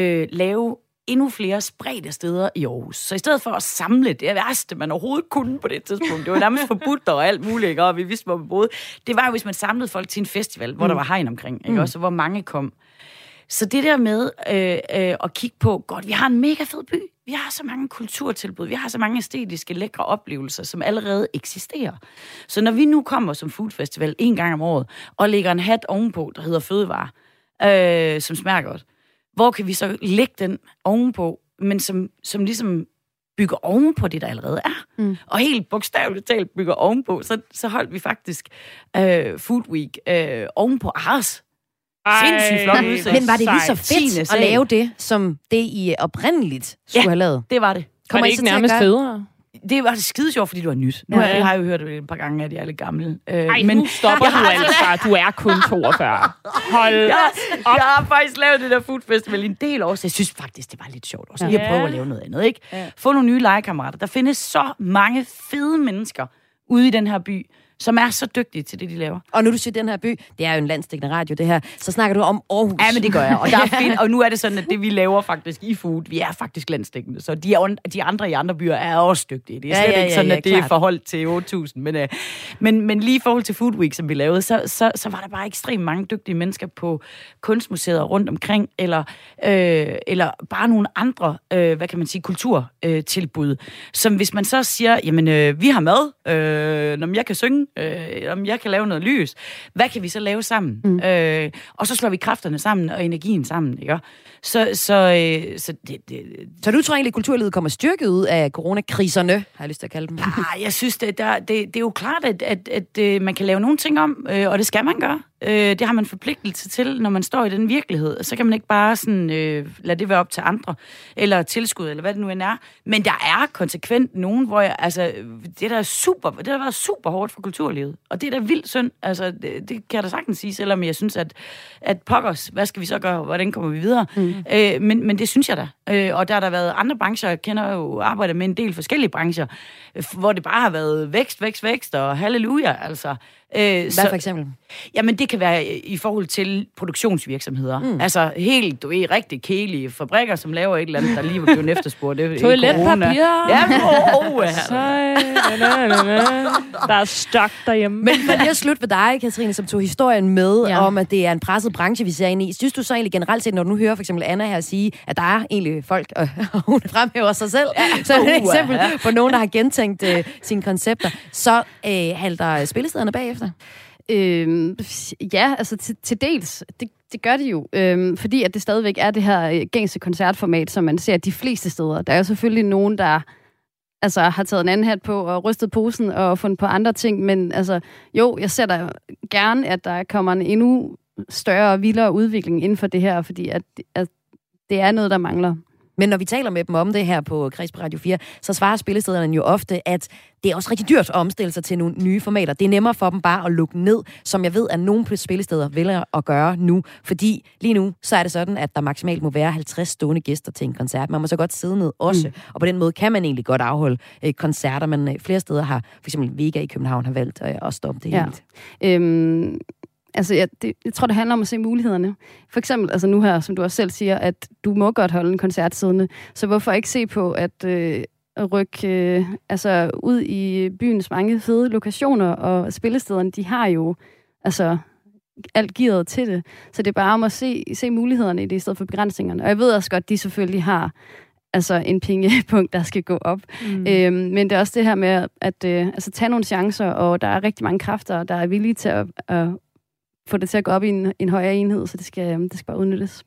øh, lave endnu flere spredte steder i Aarhus. Så i stedet for at samle det værste, man overhovedet kunne på det tidspunkt, det var nærmest forbudt og alt muligt, ikke? og vi vidste, hvor vi boede, det var jo, hvis man samlede folk til en festival, hvor mm. der var hegn omkring, ikke? Mm. også hvor mange kom. Så det der med øh, øh, at kigge på, godt, vi har en mega fed by, vi har så mange kulturtilbud, vi har så mange æstetiske, lækre oplevelser, som allerede eksisterer. Så når vi nu kommer som foodfestival en gang om året, og lægger en hat ovenpå, der hedder fødevare, øh, som smager godt, hvor kan vi så lægge den ovenpå, men som, som ligesom bygger ovenpå det, der allerede er. Mm. Og helt bogstaveligt talt bygger ovenpå, så, så holdt vi faktisk øh, Food Week øh, ovenpå Ars. Sindssygt flot udsigt. Men var det lige så fedt at lave det, som det I oprindeligt skulle Ja, have lavet? det var det. Kommer I så til at gøre- Det var skide sjovt, fordi det var nyt. Nu Ja. ja. jeg har jeg jo hørt det et par gange, at jeg er lidt gammel. Øh, Ej, men nu stopper du [LAUGHS] altså. Du er kun 42. Hold jeg, op. jeg har faktisk lavet det der food festival i en del år, så jeg synes faktisk, det var lidt sjovt også lige at Ja. prøve at lave noget andet, ikke? Få nogle nye legekammerater. Der findes så mange fede mennesker ude i den her by, som er så dygtige til det, de laver. Og nu du siger den her by, det er jo en landstækkende radio, det her, så snakker du om Aarhus. Ja, men det gør jeg. Og, der er [LAUGHS] fint, og nu er det sådan, at det, vi laver faktisk i food, vi er faktisk landstækkende. Så de, er, de andre i andre byer er også dygtige. Det er Ja, slet ja, ikke ja, sådan, ja, at det er klart. forhold til 8.000. Men, øh, men, men lige i forhold til Food Week, som vi lavede, så, så, så var der bare ekstremt mange dygtige mennesker på kunstmuseer rundt omkring, eller, øh, eller bare nogle andre, øh, hvad kan man sige, kulturtilbud. Øh, tilbud. som hvis man så siger, jamen, øh, vi har mad, øh, når jeg kan synge, øh, om jeg kan lave noget lys, hvad kan vi så lave sammen? Mm. Øh, og så slår vi kræfterne sammen og energien sammen, ikke? Så, så, øh, så det, det, Så du tror egentlig, at kulturlivet kommer styrket ud af coronakriserne, har jeg lyst til at kalde dem? Ah, jeg synes, det, der, det, det er jo klart, at, at, at, at man kan lave nogle ting om, øh, og det skal man gøre. Øh, det har man forpligtelse til, når man står i den virkelighed. Så kan man ikke bare sådan, øh, lade det være op til andre, eller tilskud, eller hvad det nu end er. Men der er konsekvent nogen, hvor jeg, altså, det der er super, det der har været super hårdt for kulturlivet. Og det er da vildt synd. Altså, det, det kan jeg da sagtens sige, selvom jeg synes, at, at pokkers, hvad skal vi så gøre? Hvordan kommer vi videre? Mm. Mm. Øh, men, men det synes jeg da. Øh, og der har der været andre brancher, jeg kender jo arbejder med en del forskellige brancher, hvor det bare har været vækst, vækst, vækst og halleluja, altså. Øh, Hvad for eksempel? Jamen, det kan være i- i forhold til produktionsvirksomheder. Mm. Altså helt, du ved, rigtig kedelige fabrikker, som laver et eller andet, der lige var blevet efterspurgt. Det, er Toiletpapir. Ja, oh, [LAUGHS] oh, Så, na, na, na. Der er stok derhjemme. Men for lige at slutte ved dig, Katrine, som tog historien med ja. om, at det er en presset branche, vi ser ind i. Synes du så egentlig generelt set, når du nu hører for eksempel Anna her sige, at der er egentlig folk, og [LAUGHS] hun fremhæver sig selv, ja. så er det et eksempel ja. på nogen, der har gentænkt øh, sine koncepter, så øh, halter spillestederne bagefter? Altså. Øhm, ja, altså til, til dels. Det, det gør de jo, øhm, fordi at det stadigvæk er det her øh, gængse koncertformat, som man ser de fleste steder. Der er jo selvfølgelig nogen, der altså, har taget en anden hat på og rystet posen og fundet på andre ting, men altså, jo, jeg ser da gerne, at der kommer en endnu større og vildere udvikling inden for det her, fordi at, at det er noget, der mangler. Men når vi taler med dem om det her på Kreds på Radio 4, så svarer spillestederne jo ofte, at det er også rigtig dyrt at omstille sig til nogle nye formater. Det er nemmere for dem bare at lukke ned, som jeg ved, at nogle spillesteder vælger at gøre nu. Fordi lige nu, så er det sådan, at der maksimalt må være 50 stående gæster til en koncert. Man må så godt sidde ned også. Mm. Og på den måde kan man egentlig godt afholde øh, koncerter, men øh, flere steder har, for eksempel Vega i København, har valgt øh, at stoppe det Ja. helt. Øhm, altså, jeg, det, jeg tror, det handler om at se mulighederne. For eksempel, altså nu her, som du også selv siger, at du må godt holde en koncert siddende. Så hvorfor ikke se på at, øh, rykke øh, altså, ud i byens mange fede lokationer, og spillestederne, de har jo altså alt gearet til det. Så det er bare om at se, se mulighederne i det, i stedet for begrænsningerne. Og jeg ved også godt, de selvfølgelig har altså en pengepunkt, der skal gå op. Mm. Øhm, men det er også det her med at øh, altså, tage nogle chancer, og der er rigtig mange kræfter, der er villige til at, at få det til at gå op i en, en højere enhed, så det skal, det skal bare udnyttes.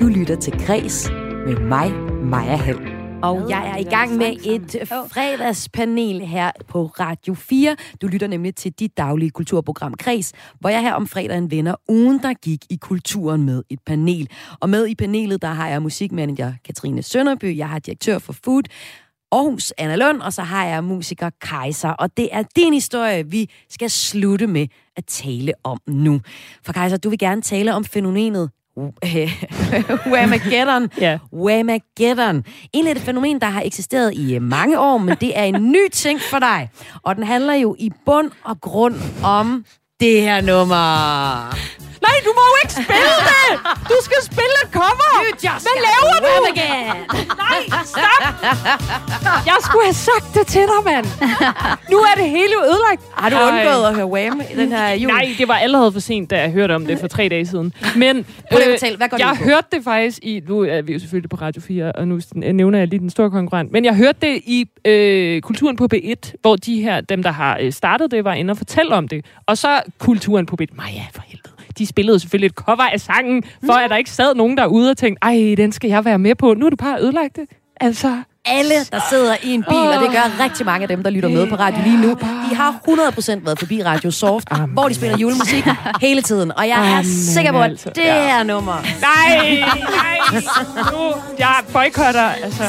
Du lytter til Græs med mig, Maja Hall. Og jeg er i gang med et fredagspanel her på Radio 4. Du lytter nemlig til dit daglige kulturprogram Kreds, hvor jeg her om fredagen vender ugen, der gik i kulturen med et panel. Og med i panelet, der har jeg musikmanager Katrine Sønderby, jeg har direktør for Food, Aarhus Anna Lund, og så har jeg musiker Kaiser. Og det er din historie, vi skal slutte med at tale om nu. For Kaiser, du vil gerne tale om fænomenet [LAUGHS] Whamageddon. [LAUGHS] Ja. Whamageddon. Egentlig det et fænomen, der har eksisteret i øh, mange år, men det er en [LAUGHS] ny ting for dig. Og den handler jo i bund og grund om det her nummer. Nej, du må jo ikke spille [LAUGHS] det! Du skal spille et cover! You just Hvad laver du? again. Nej, stop! Jeg skulle have sagt det til dig, mand. Nu er det hele jo ødelagt. Har du Ej. undgået at høre Wham i den her jul? Nej, det var allerede for sent, da jeg hørte om det for tre dage siden. Men øh, hvad går jeg hørte det faktisk i... Nu er vi jo selvfølgelig på Radio 4, og nu nævner jeg lige den store konkurrent. Men jeg hørte det i øh, Kulturen på B1, hvor de her, dem der har øh, startet det, var inde og fortælle om det. Og så Kulturen på B1. Maja, for helvede. De spillede selvfølgelig et cover af sangen, for at der ikke sad nogen derude og tænkte, ej, den skal jeg være med på. Nu er du bare ødelagt det. Altså, alle, der sidder i en bil, og det gør rigtig mange af dem, der lytter med på radio lige nu, de har 100% været forbi Radio Soft, hvor de spiller julemusik hele tiden. Og jeg er Amen, sikker på, at altså. det Ja. her nummer... Nej, nej. Nu, jeg boykotter. Altså,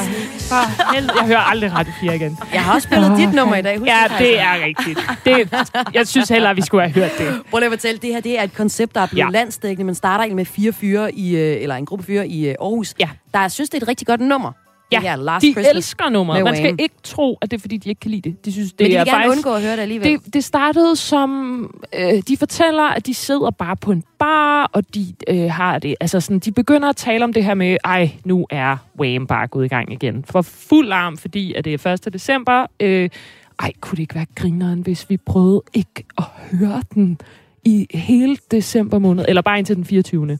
for helvede. Jeg hører aldrig Radio 4 igen. Jeg har også spillet dit nummer i dag. Husk Ja, det, er rigtigt. Det, jeg synes heller, at vi skulle have hørt det. Prøv lige at fortælle, det her det er et koncept, der er blevet Ja. ja. landsdækkende. Man starter egentlig med fire fyre, i, øh, eller en gruppe fyre i øh, Aarhus, Ja. der synes, det er et rigtig godt nummer. Ja, her Last de Christmas elsker nummeret. Man skal ikke tro, at det er, fordi de ikke kan lide det. De synes, det Men de er faktisk... undgå at høre det alligevel. Det, det startede som... Øh, de fortæller, at de sidder bare på en bar, og de øh, har det... Altså sådan, de begynder at tale om det her med, ej, nu er Wham bare gået i gang igen. For fuld arm, fordi at det er 1. december. Øh, ej, kunne det ikke være grineren, hvis vi prøvede ikke at høre den i hele december måned, eller bare indtil den 24.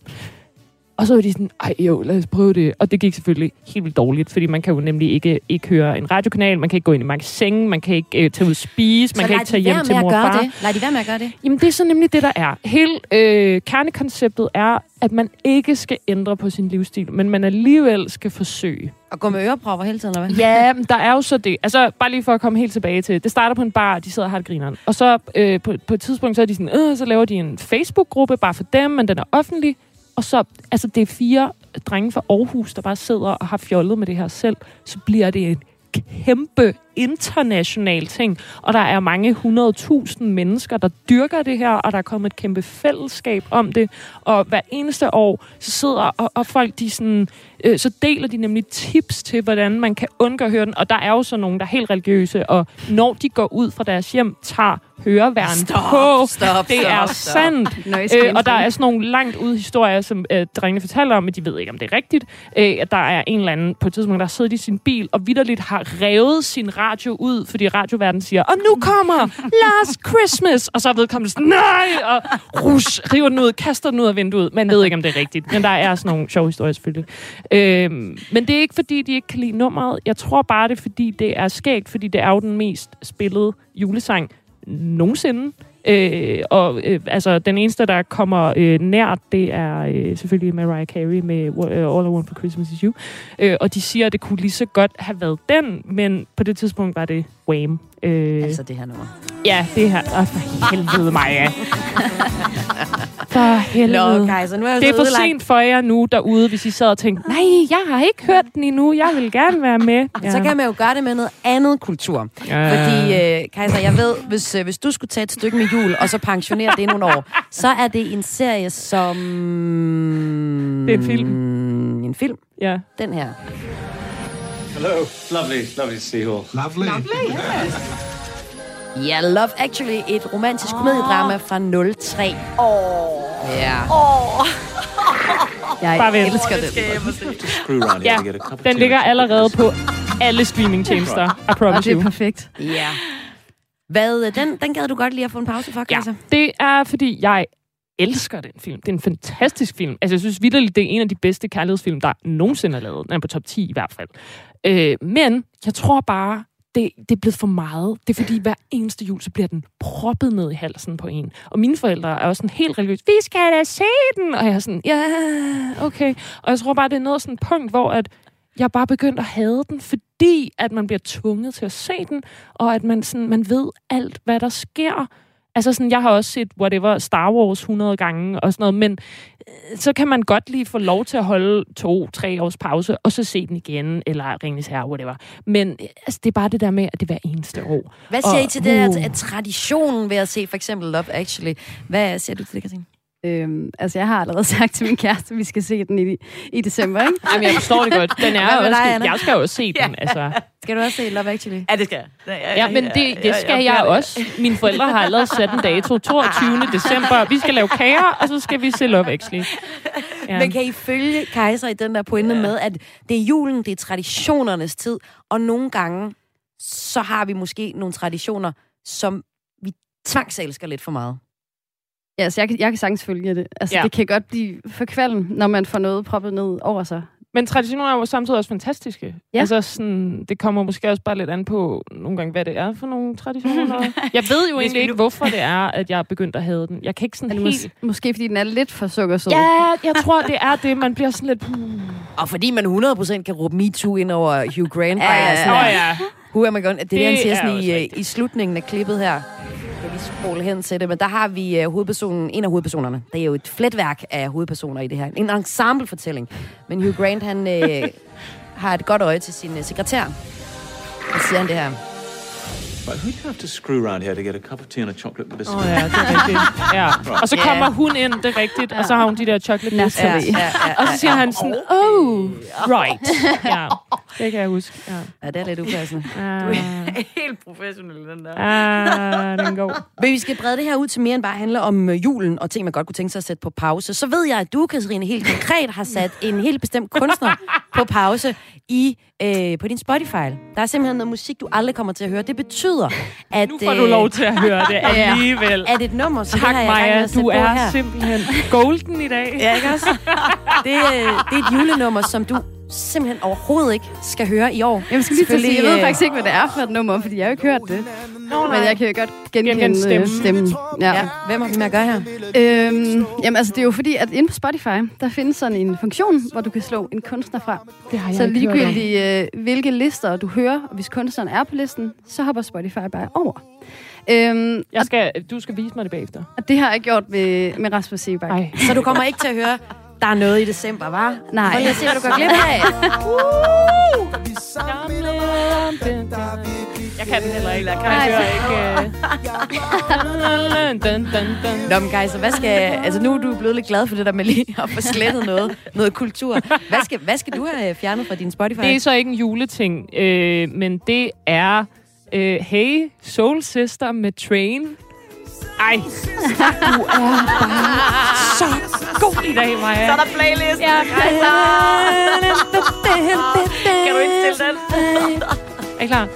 Og så var de sådan, ej jo, lad os prøve det. Og det gik selvfølgelig helt vildt dårligt, fordi man kan jo nemlig ikke, ikke høre en radiokanal, man kan ikke gå ind i magasin, man kan ikke øh, tage ud og spise, man Så kan ikke tage hjem til mor og far. det. Lad de være med at gøre det. Jamen, det er så nemlig det, der er. Hele øh, kernekonceptet er, at man ikke skal ændre på sin livsstil, men man alligevel skal forsøge. Og gå med ørepropper hele tiden, eller hvad? Ja, men der er jo så det. Altså, bare lige for at komme helt tilbage til. Det starter på en bar, de sidder og har det grineren. Og så øh, på, på et tidspunkt, så er de sådan, øh, så laver de en Facebook-gruppe bare for dem, men den er offentlig. Og så, altså det er fire drenge fra Aarhus, der bare sidder og har fjollet med det her selv. Så bliver det en kæmpe international ting, og der er mange hundredtusind mennesker, der dyrker det her, og der er kommet et kæmpe fællesskab om det, og hver eneste år, så sidder og, og folk, de sådan, øh, så deler de nemlig tips til, hvordan man kan undgå at høre den, og der er jo så nogen, der er helt religiøse, og når de går ud fra deres hjem, tager høreværen Stop, på. stop, det er stop, stop. sandt. Noise Øh, og der er sådan nogle langt ude historier, som øh, drengene fortæller om, men de ved ikke, om det er rigtigt. Øh, at der er en eller anden på et tidspunkt, der sidder i sin bil og vidderligt har revet sin radio ud, fordi radioverdenen siger, og nu kommer Last Christmas! Og så er vedkommende sådan, nej! Og rush, river den ud, kaster den ud af vinduet. Man ved ikke, om det er rigtigt, men der er sådan nogle sjove historier selvfølgelig. Øhm, men det er ikke, fordi de ikke kan lide nummeret. Jeg tror bare, det er, fordi det er skægt, fordi det er jo den mest spillede julesang nogensinde. Øh, og øh, altså, den eneste, der kommer øh, nært, det er øh, selvfølgelig Mariah Carey med uh, All I Want for Christmas Is You. Øh, og de siger, at det kunne lige så godt have været den, men på det tidspunkt var det Wham. Øh, Altså det her nummer. ja, det her. Åh, for helvede mig, [LAUGHS] ja. For helvede. Nå, Kajsa, nu er jeg det er for ødelagt. sent for jer nu derude, hvis I sad og tænkte, nej, jeg har ikke hørt den endnu, jeg vil gerne være med. Ja. Så kan man jo gøre det med noget andet kultur. Ja. Fordi, øh, Kajsa, jeg ved, hvis, øh, hvis du skulle tage et stykke med jul, og så pensionere det i nogle år, så er det en serie som... Det er en film. En film. Ja. Den her. Hello. Lovely, lovely to see you all. Lovely. Ja, Love Actually, et romantisk komediedrama fra 03. Åh. Ja. Jeg Bare vent. elsker det. Screw around here Ja, den ligger allerede på alle streamingtjenester. I Og promise det er perfekt. Ja. Hvad, øh, den, den gad du godt lige at få en pause for, Ja, Kajsa? det er, fordi jeg elsker den film. Det er en fantastisk film. Altså, jeg synes vidderligt, det er en af de bedste kærlighedsfilm, der nogensinde er lavet. Den er på top 10 i hvert fald. Øh, men jeg tror bare, det, det er blevet for meget. Det er fordi, hver eneste jul, så bliver den proppet ned i halsen på en. Og mine forældre er også sådan helt religiøse. Vi skal da se den! Og jeg er sådan, ja, okay. Og jeg tror bare, det er noget sådan et punkt, hvor at jeg bare begyndt at hade den, fordi at man bliver tvunget til at se den, og at man, sådan, man ved alt, hvad der sker. Altså sådan, jeg har også set whatever Star Wars 100 gange og sådan noget, men øh, så kan man godt lige få lov til at holde to-tre års pause, og så se den igen, eller Ringens Herre, whatever. Men øh, altså, det er bare det der med, at det er hver eneste år. Hvad siger Og, I til det der uh. at traditionen ved at se for eksempel Love Actually? Hvad siger du til det, Katrine? Øhm, altså, jeg har allerede [LAUGHS] sagt til min kæreste, at vi skal se den i, i december, ikke? Jamen, jeg forstår det godt. Den er Hvad også, dig, jeg skal jo også se [LAUGHS] den, altså. Skal du også se Love Actually? Ja, det skal jeg. Ja, men det, det skal jeg også. Mine forældre har allerede sat en dato, 22. december. Vi skal lave kager, og så skal vi se Love Actually. Ja. Men kan I følge Kaiser i den der pointe ja. med, at det er julen, det er traditionernes tid, og nogle gange, så har vi måske nogle traditioner, som vi tvangselsker lidt for meget. Ja, altså, jeg, kan- jeg kan sagtens følge det. Altså, Ja. ja. det kan godt blive for kvalm, når man får noget proppet ned over sig. Men traditioner er jo samtidig også fantastiske. Ja. Altså sådan, det kommer måske også bare lidt an på nogle gange, hvad det er for nogle traditioner. jeg ved jo [LAUGHS] egentlig ikke, hvorfor det er, at jeg er begyndt at have den. Jeg kan ikke sådan helt... mås- måske fordi den er lidt for sukkersød. Ja, jeg tror, det er det. Man bliver sådan lidt... Og fordi man 100% kan råbe MeToo ind over Hugh Grant. Ja, ja, ja. Who am I going? Det er det, Det han siger er sådan i, øh, i slutningen af klippet her. Jeg hen til det, men der har vi uh, hovedpersonen, en af hovedpersonerne. Det er jo et fletværk af hovedpersoner i det her. En ensemblefortælling. Men Hugh Grant, han øh, [LAUGHS] har et godt øje til sin øh, sekretær. Og siger han det her. Right, who do you have to screw around here to get a cup of tea and a chocolate biscuit? Åh oh, ja, det er rigtigt. [LAUGHS] Ja. Og så kommer hun ind, det er rigtigt, og så har hun de der chocolate biscuits. Ja, ja, Og så siger han sådan, oh, right. Ja, [LAUGHS] det kan jeg huske. Ja. Ja, det er lidt upassende. Ah, [LAUGHS] Helt professionel, den der. ah, den går. Men vi skal brede det her ud til mere end bare handle om øh, julen og ting, man godt kunne tænke sig at sætte på pause. Så ved jeg, at du, Katrine, helt konkret har sat en helt bestemt kunstner på pause i, øh, på din Spotify. Der er simpelthen noget musik, du aldrig kommer til at høre. Det betyder, [LAUGHS] at... Nu får du lov til at høre det [LAUGHS] alligevel. At et nummer, som Tak, det her, jeg Maja. Du er her. simpelthen golden i dag. Ja, ikke også? [LAUGHS] Det, øh, det er et julenummer, som du simpelthen overhovedet ikke skal høre i år. Jeg skal lige til at sige, jeg ved øh, faktisk ikke, hvad det er for et nummer, fordi jeg har jo ikke hørt det. Nå, Men jeg kan jo godt genkende Genkende stemmen. stemmen. stemmen. Ja. Ja, hvem har vi med at gøre her? Øhm, jamen altså, det er jo fordi, at inde på Spotify, der findes sådan en funktion, hvor du kan slå en kunstner fra. Det har jeg Så ligegyldigt, øh, hvilke lister du hører, og hvis kunstneren er på listen, så hopper Spotify bare over. Øhm, Jeg skal, du skal vise mig det bagefter. og det har jeg gjort med, med Rasmus Sebak. Så du kommer ikke til at høre, der er noget i december, var? Nej. Prøv lige at se, hvad du går glip af. [LAUGHS] Jeg kan den heller ikke. Jeg kan høre ikke. øh. Nå, men Kajsa, hvad skal... Altså, nu er du blevet lidt glad for det der med lige at få slettet noget, noget kultur. Hvad skal, hvad skal du have fjernet fra din Spotify? Det er så ikke en juleting, øh, men det er øh, Hey Soul Sister med Train. Ej, du er bare så god i dag, Maja. Så er der playlist. Ja, Kan du ikke stille den? Er I klar?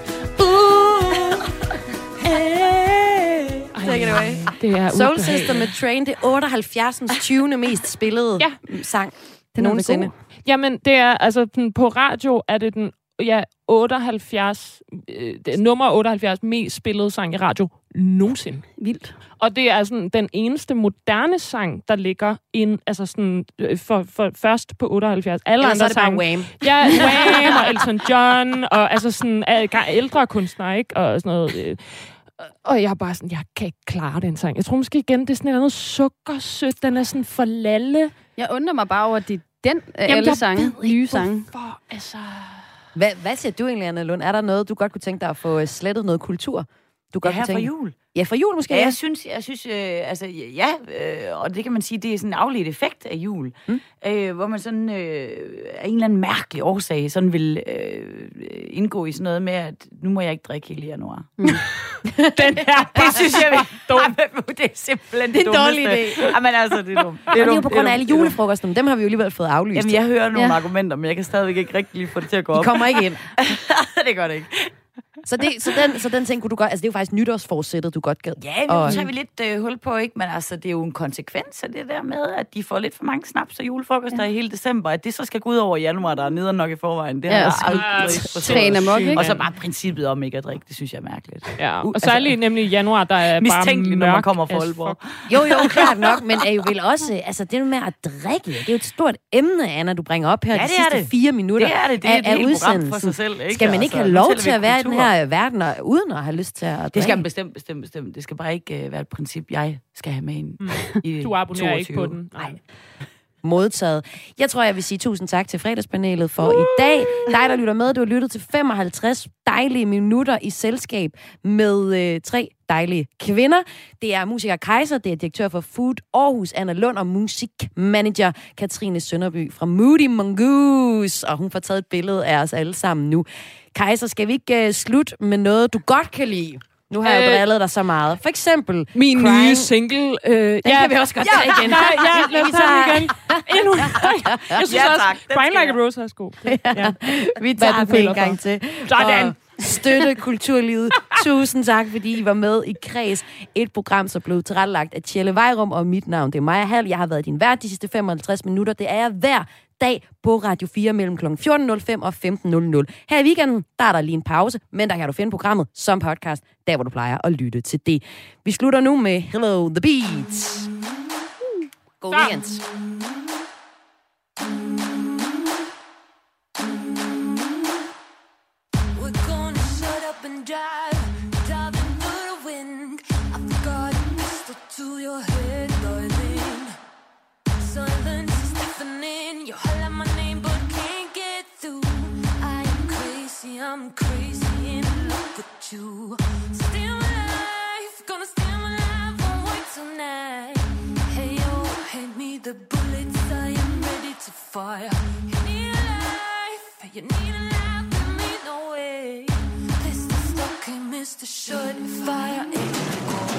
Take it away. Det er Soul. Sister med Train, det er 78. 20. mest spillede Ja. sang Den er nogensinde. Jamen, det er, altså, den, på radio er det den, ja, 78, øh, er nummer 78 mest spillede sang i radio nogensinde. Vildt. Og det er sådan den eneste moderne sang, der ligger ind, altså sådan, øh, for, for, først på 78. Alle Ellers andre er det bare sange, Wham. Ja, Wham og Elton John, og altså sådan øh, ældre kunstnere, ikke? Og sådan noget. øh. Og jeg er bare sådan, jeg kan ikke klare den sang. Jeg tror måske igen, det er sådan noget sukkersødt. Den er sådan for lalle. Jeg undrer mig bare over, at det er den af Jamen, alle sange, nye sange. Hvorfor? Altså... Hvad, hvad siger du egentlig, Anna Lund? Er der noget, du godt kunne tænke dig at få øh, slettet noget kultur? Du godt Ja, her fra jul. Ja, fra jul måske. Ja, jeg synes, jeg synes øh, altså, ja, øh, og det kan man sige, det er sådan en afledt effekt af jul, mm. øh, hvor man sådan øh, af en eller anden mærkelig årsag sådan vil øh, indgå i sådan noget med, at nu må jeg ikke drikke hele januar. Mm. [LAUGHS] Den her [LAUGHS] det synes jeg er dumt. det er simpelthen Det er en dummeste. dårlig idé. Jamen altså, det er dumt. Det er, jo på det grund af alle det er julefrokosterne. Dem har vi jo alligevel fået aflyst. Jamen, jeg hører nogle Ja. argumenter, men jeg kan stadigvæk ikke rigtig lige få det til at gå De op. kommer ikke ind. [LAUGHS] det gør det ikke. Så, det, så, den, så den ting kunne du godt... Altså, det er jo faktisk nytårsforsættet, du godt gad. Ja, men Og- nu tager vi lidt øh, hul på, ikke? Men altså, det er jo en konsekvens af det der med, at de får lidt for mange snaps og julefrokoster ja. i hele december. At det så skal gå ud over januar, der er nede nok i forvejen. Det Ja, har og jeg så aldrig forstået. træne amok, ikke? Og så bare princippet om ikke at drikke, det synes jeg er mærkeligt. Ja, og altså, særligt nemlig i januar, der er bare når man kommer fra Aalborg. Jo, jo, [LAUGHS] klart nok, men er jo vel også... Altså, det med at drikke, det er jo et stort emne, Anna, du bringer op her Ja, de det sidste det. fire minutter Det er det. Det er af, et af program for udsendelsen. sig selv, ikke? Skal man ikke Altså, have nu lov til at være i den kultur. Her verden, og, uden at have lyst til at drikke? Det skal man bestemt, bestemt, bestemt. Det skal bare ikke uh, være et princip, jeg skal have med ind Mm. i Du abonnerer 22. ikke på den. Nej modtaget. Jeg tror, jeg vil sige tusind tak til fredagspanelet for i dag. Dig, der lytter med, du har lyttet til 55 dejlige minutter i selskab med øh, tre dejlige kvinder. Det er musiker Kaiser, det er direktør for Food Aarhus, Anna Lund, og musikmanager Katrine Sønderby fra Moody Mongoose. Og hun får taget et billede af os alle sammen nu. Kaiser, skal vi ikke øh, slutte med noget, du godt kan lide? Nu har jeg jo Øh, drillet dig så meget. For eksempel... Min Crying. nye single. Øh, Den kan vi også godt tage igen. Ja, ja, lad os [LAUGHS] tage den igen. Endnu. [LAUGHS] Jeg synes Ja, også, tak. Den Crying Like a Rose er også god. Ja. Vi tager den en gang til. Sådan. Og støtte kulturlivet. Tusind tak, fordi I var med i Kreds. Et program, som blev tilrettelagt af Tjelle Vejrum, og mit navn det er Maja Hall. Jeg har været din vært de sidste 55 minutter. Det er jeg hver dag på Radio 4 mellem kl. 14.05 og 15.00. Her i weekenden, der er der lige en pause, men der kan du finde programmet som podcast, der hvor du plejer at lytte til det. Vi slutter nu med Hello the Beats. God weekend. I'm crazy in love with you. Still alive, gonna stay alive, won't wait tonight. Hey yo, hand me the bullets, I am ready to fire. You need a life, you need a life with me, no way. This is okay, Mr. Shut Fire. It goes.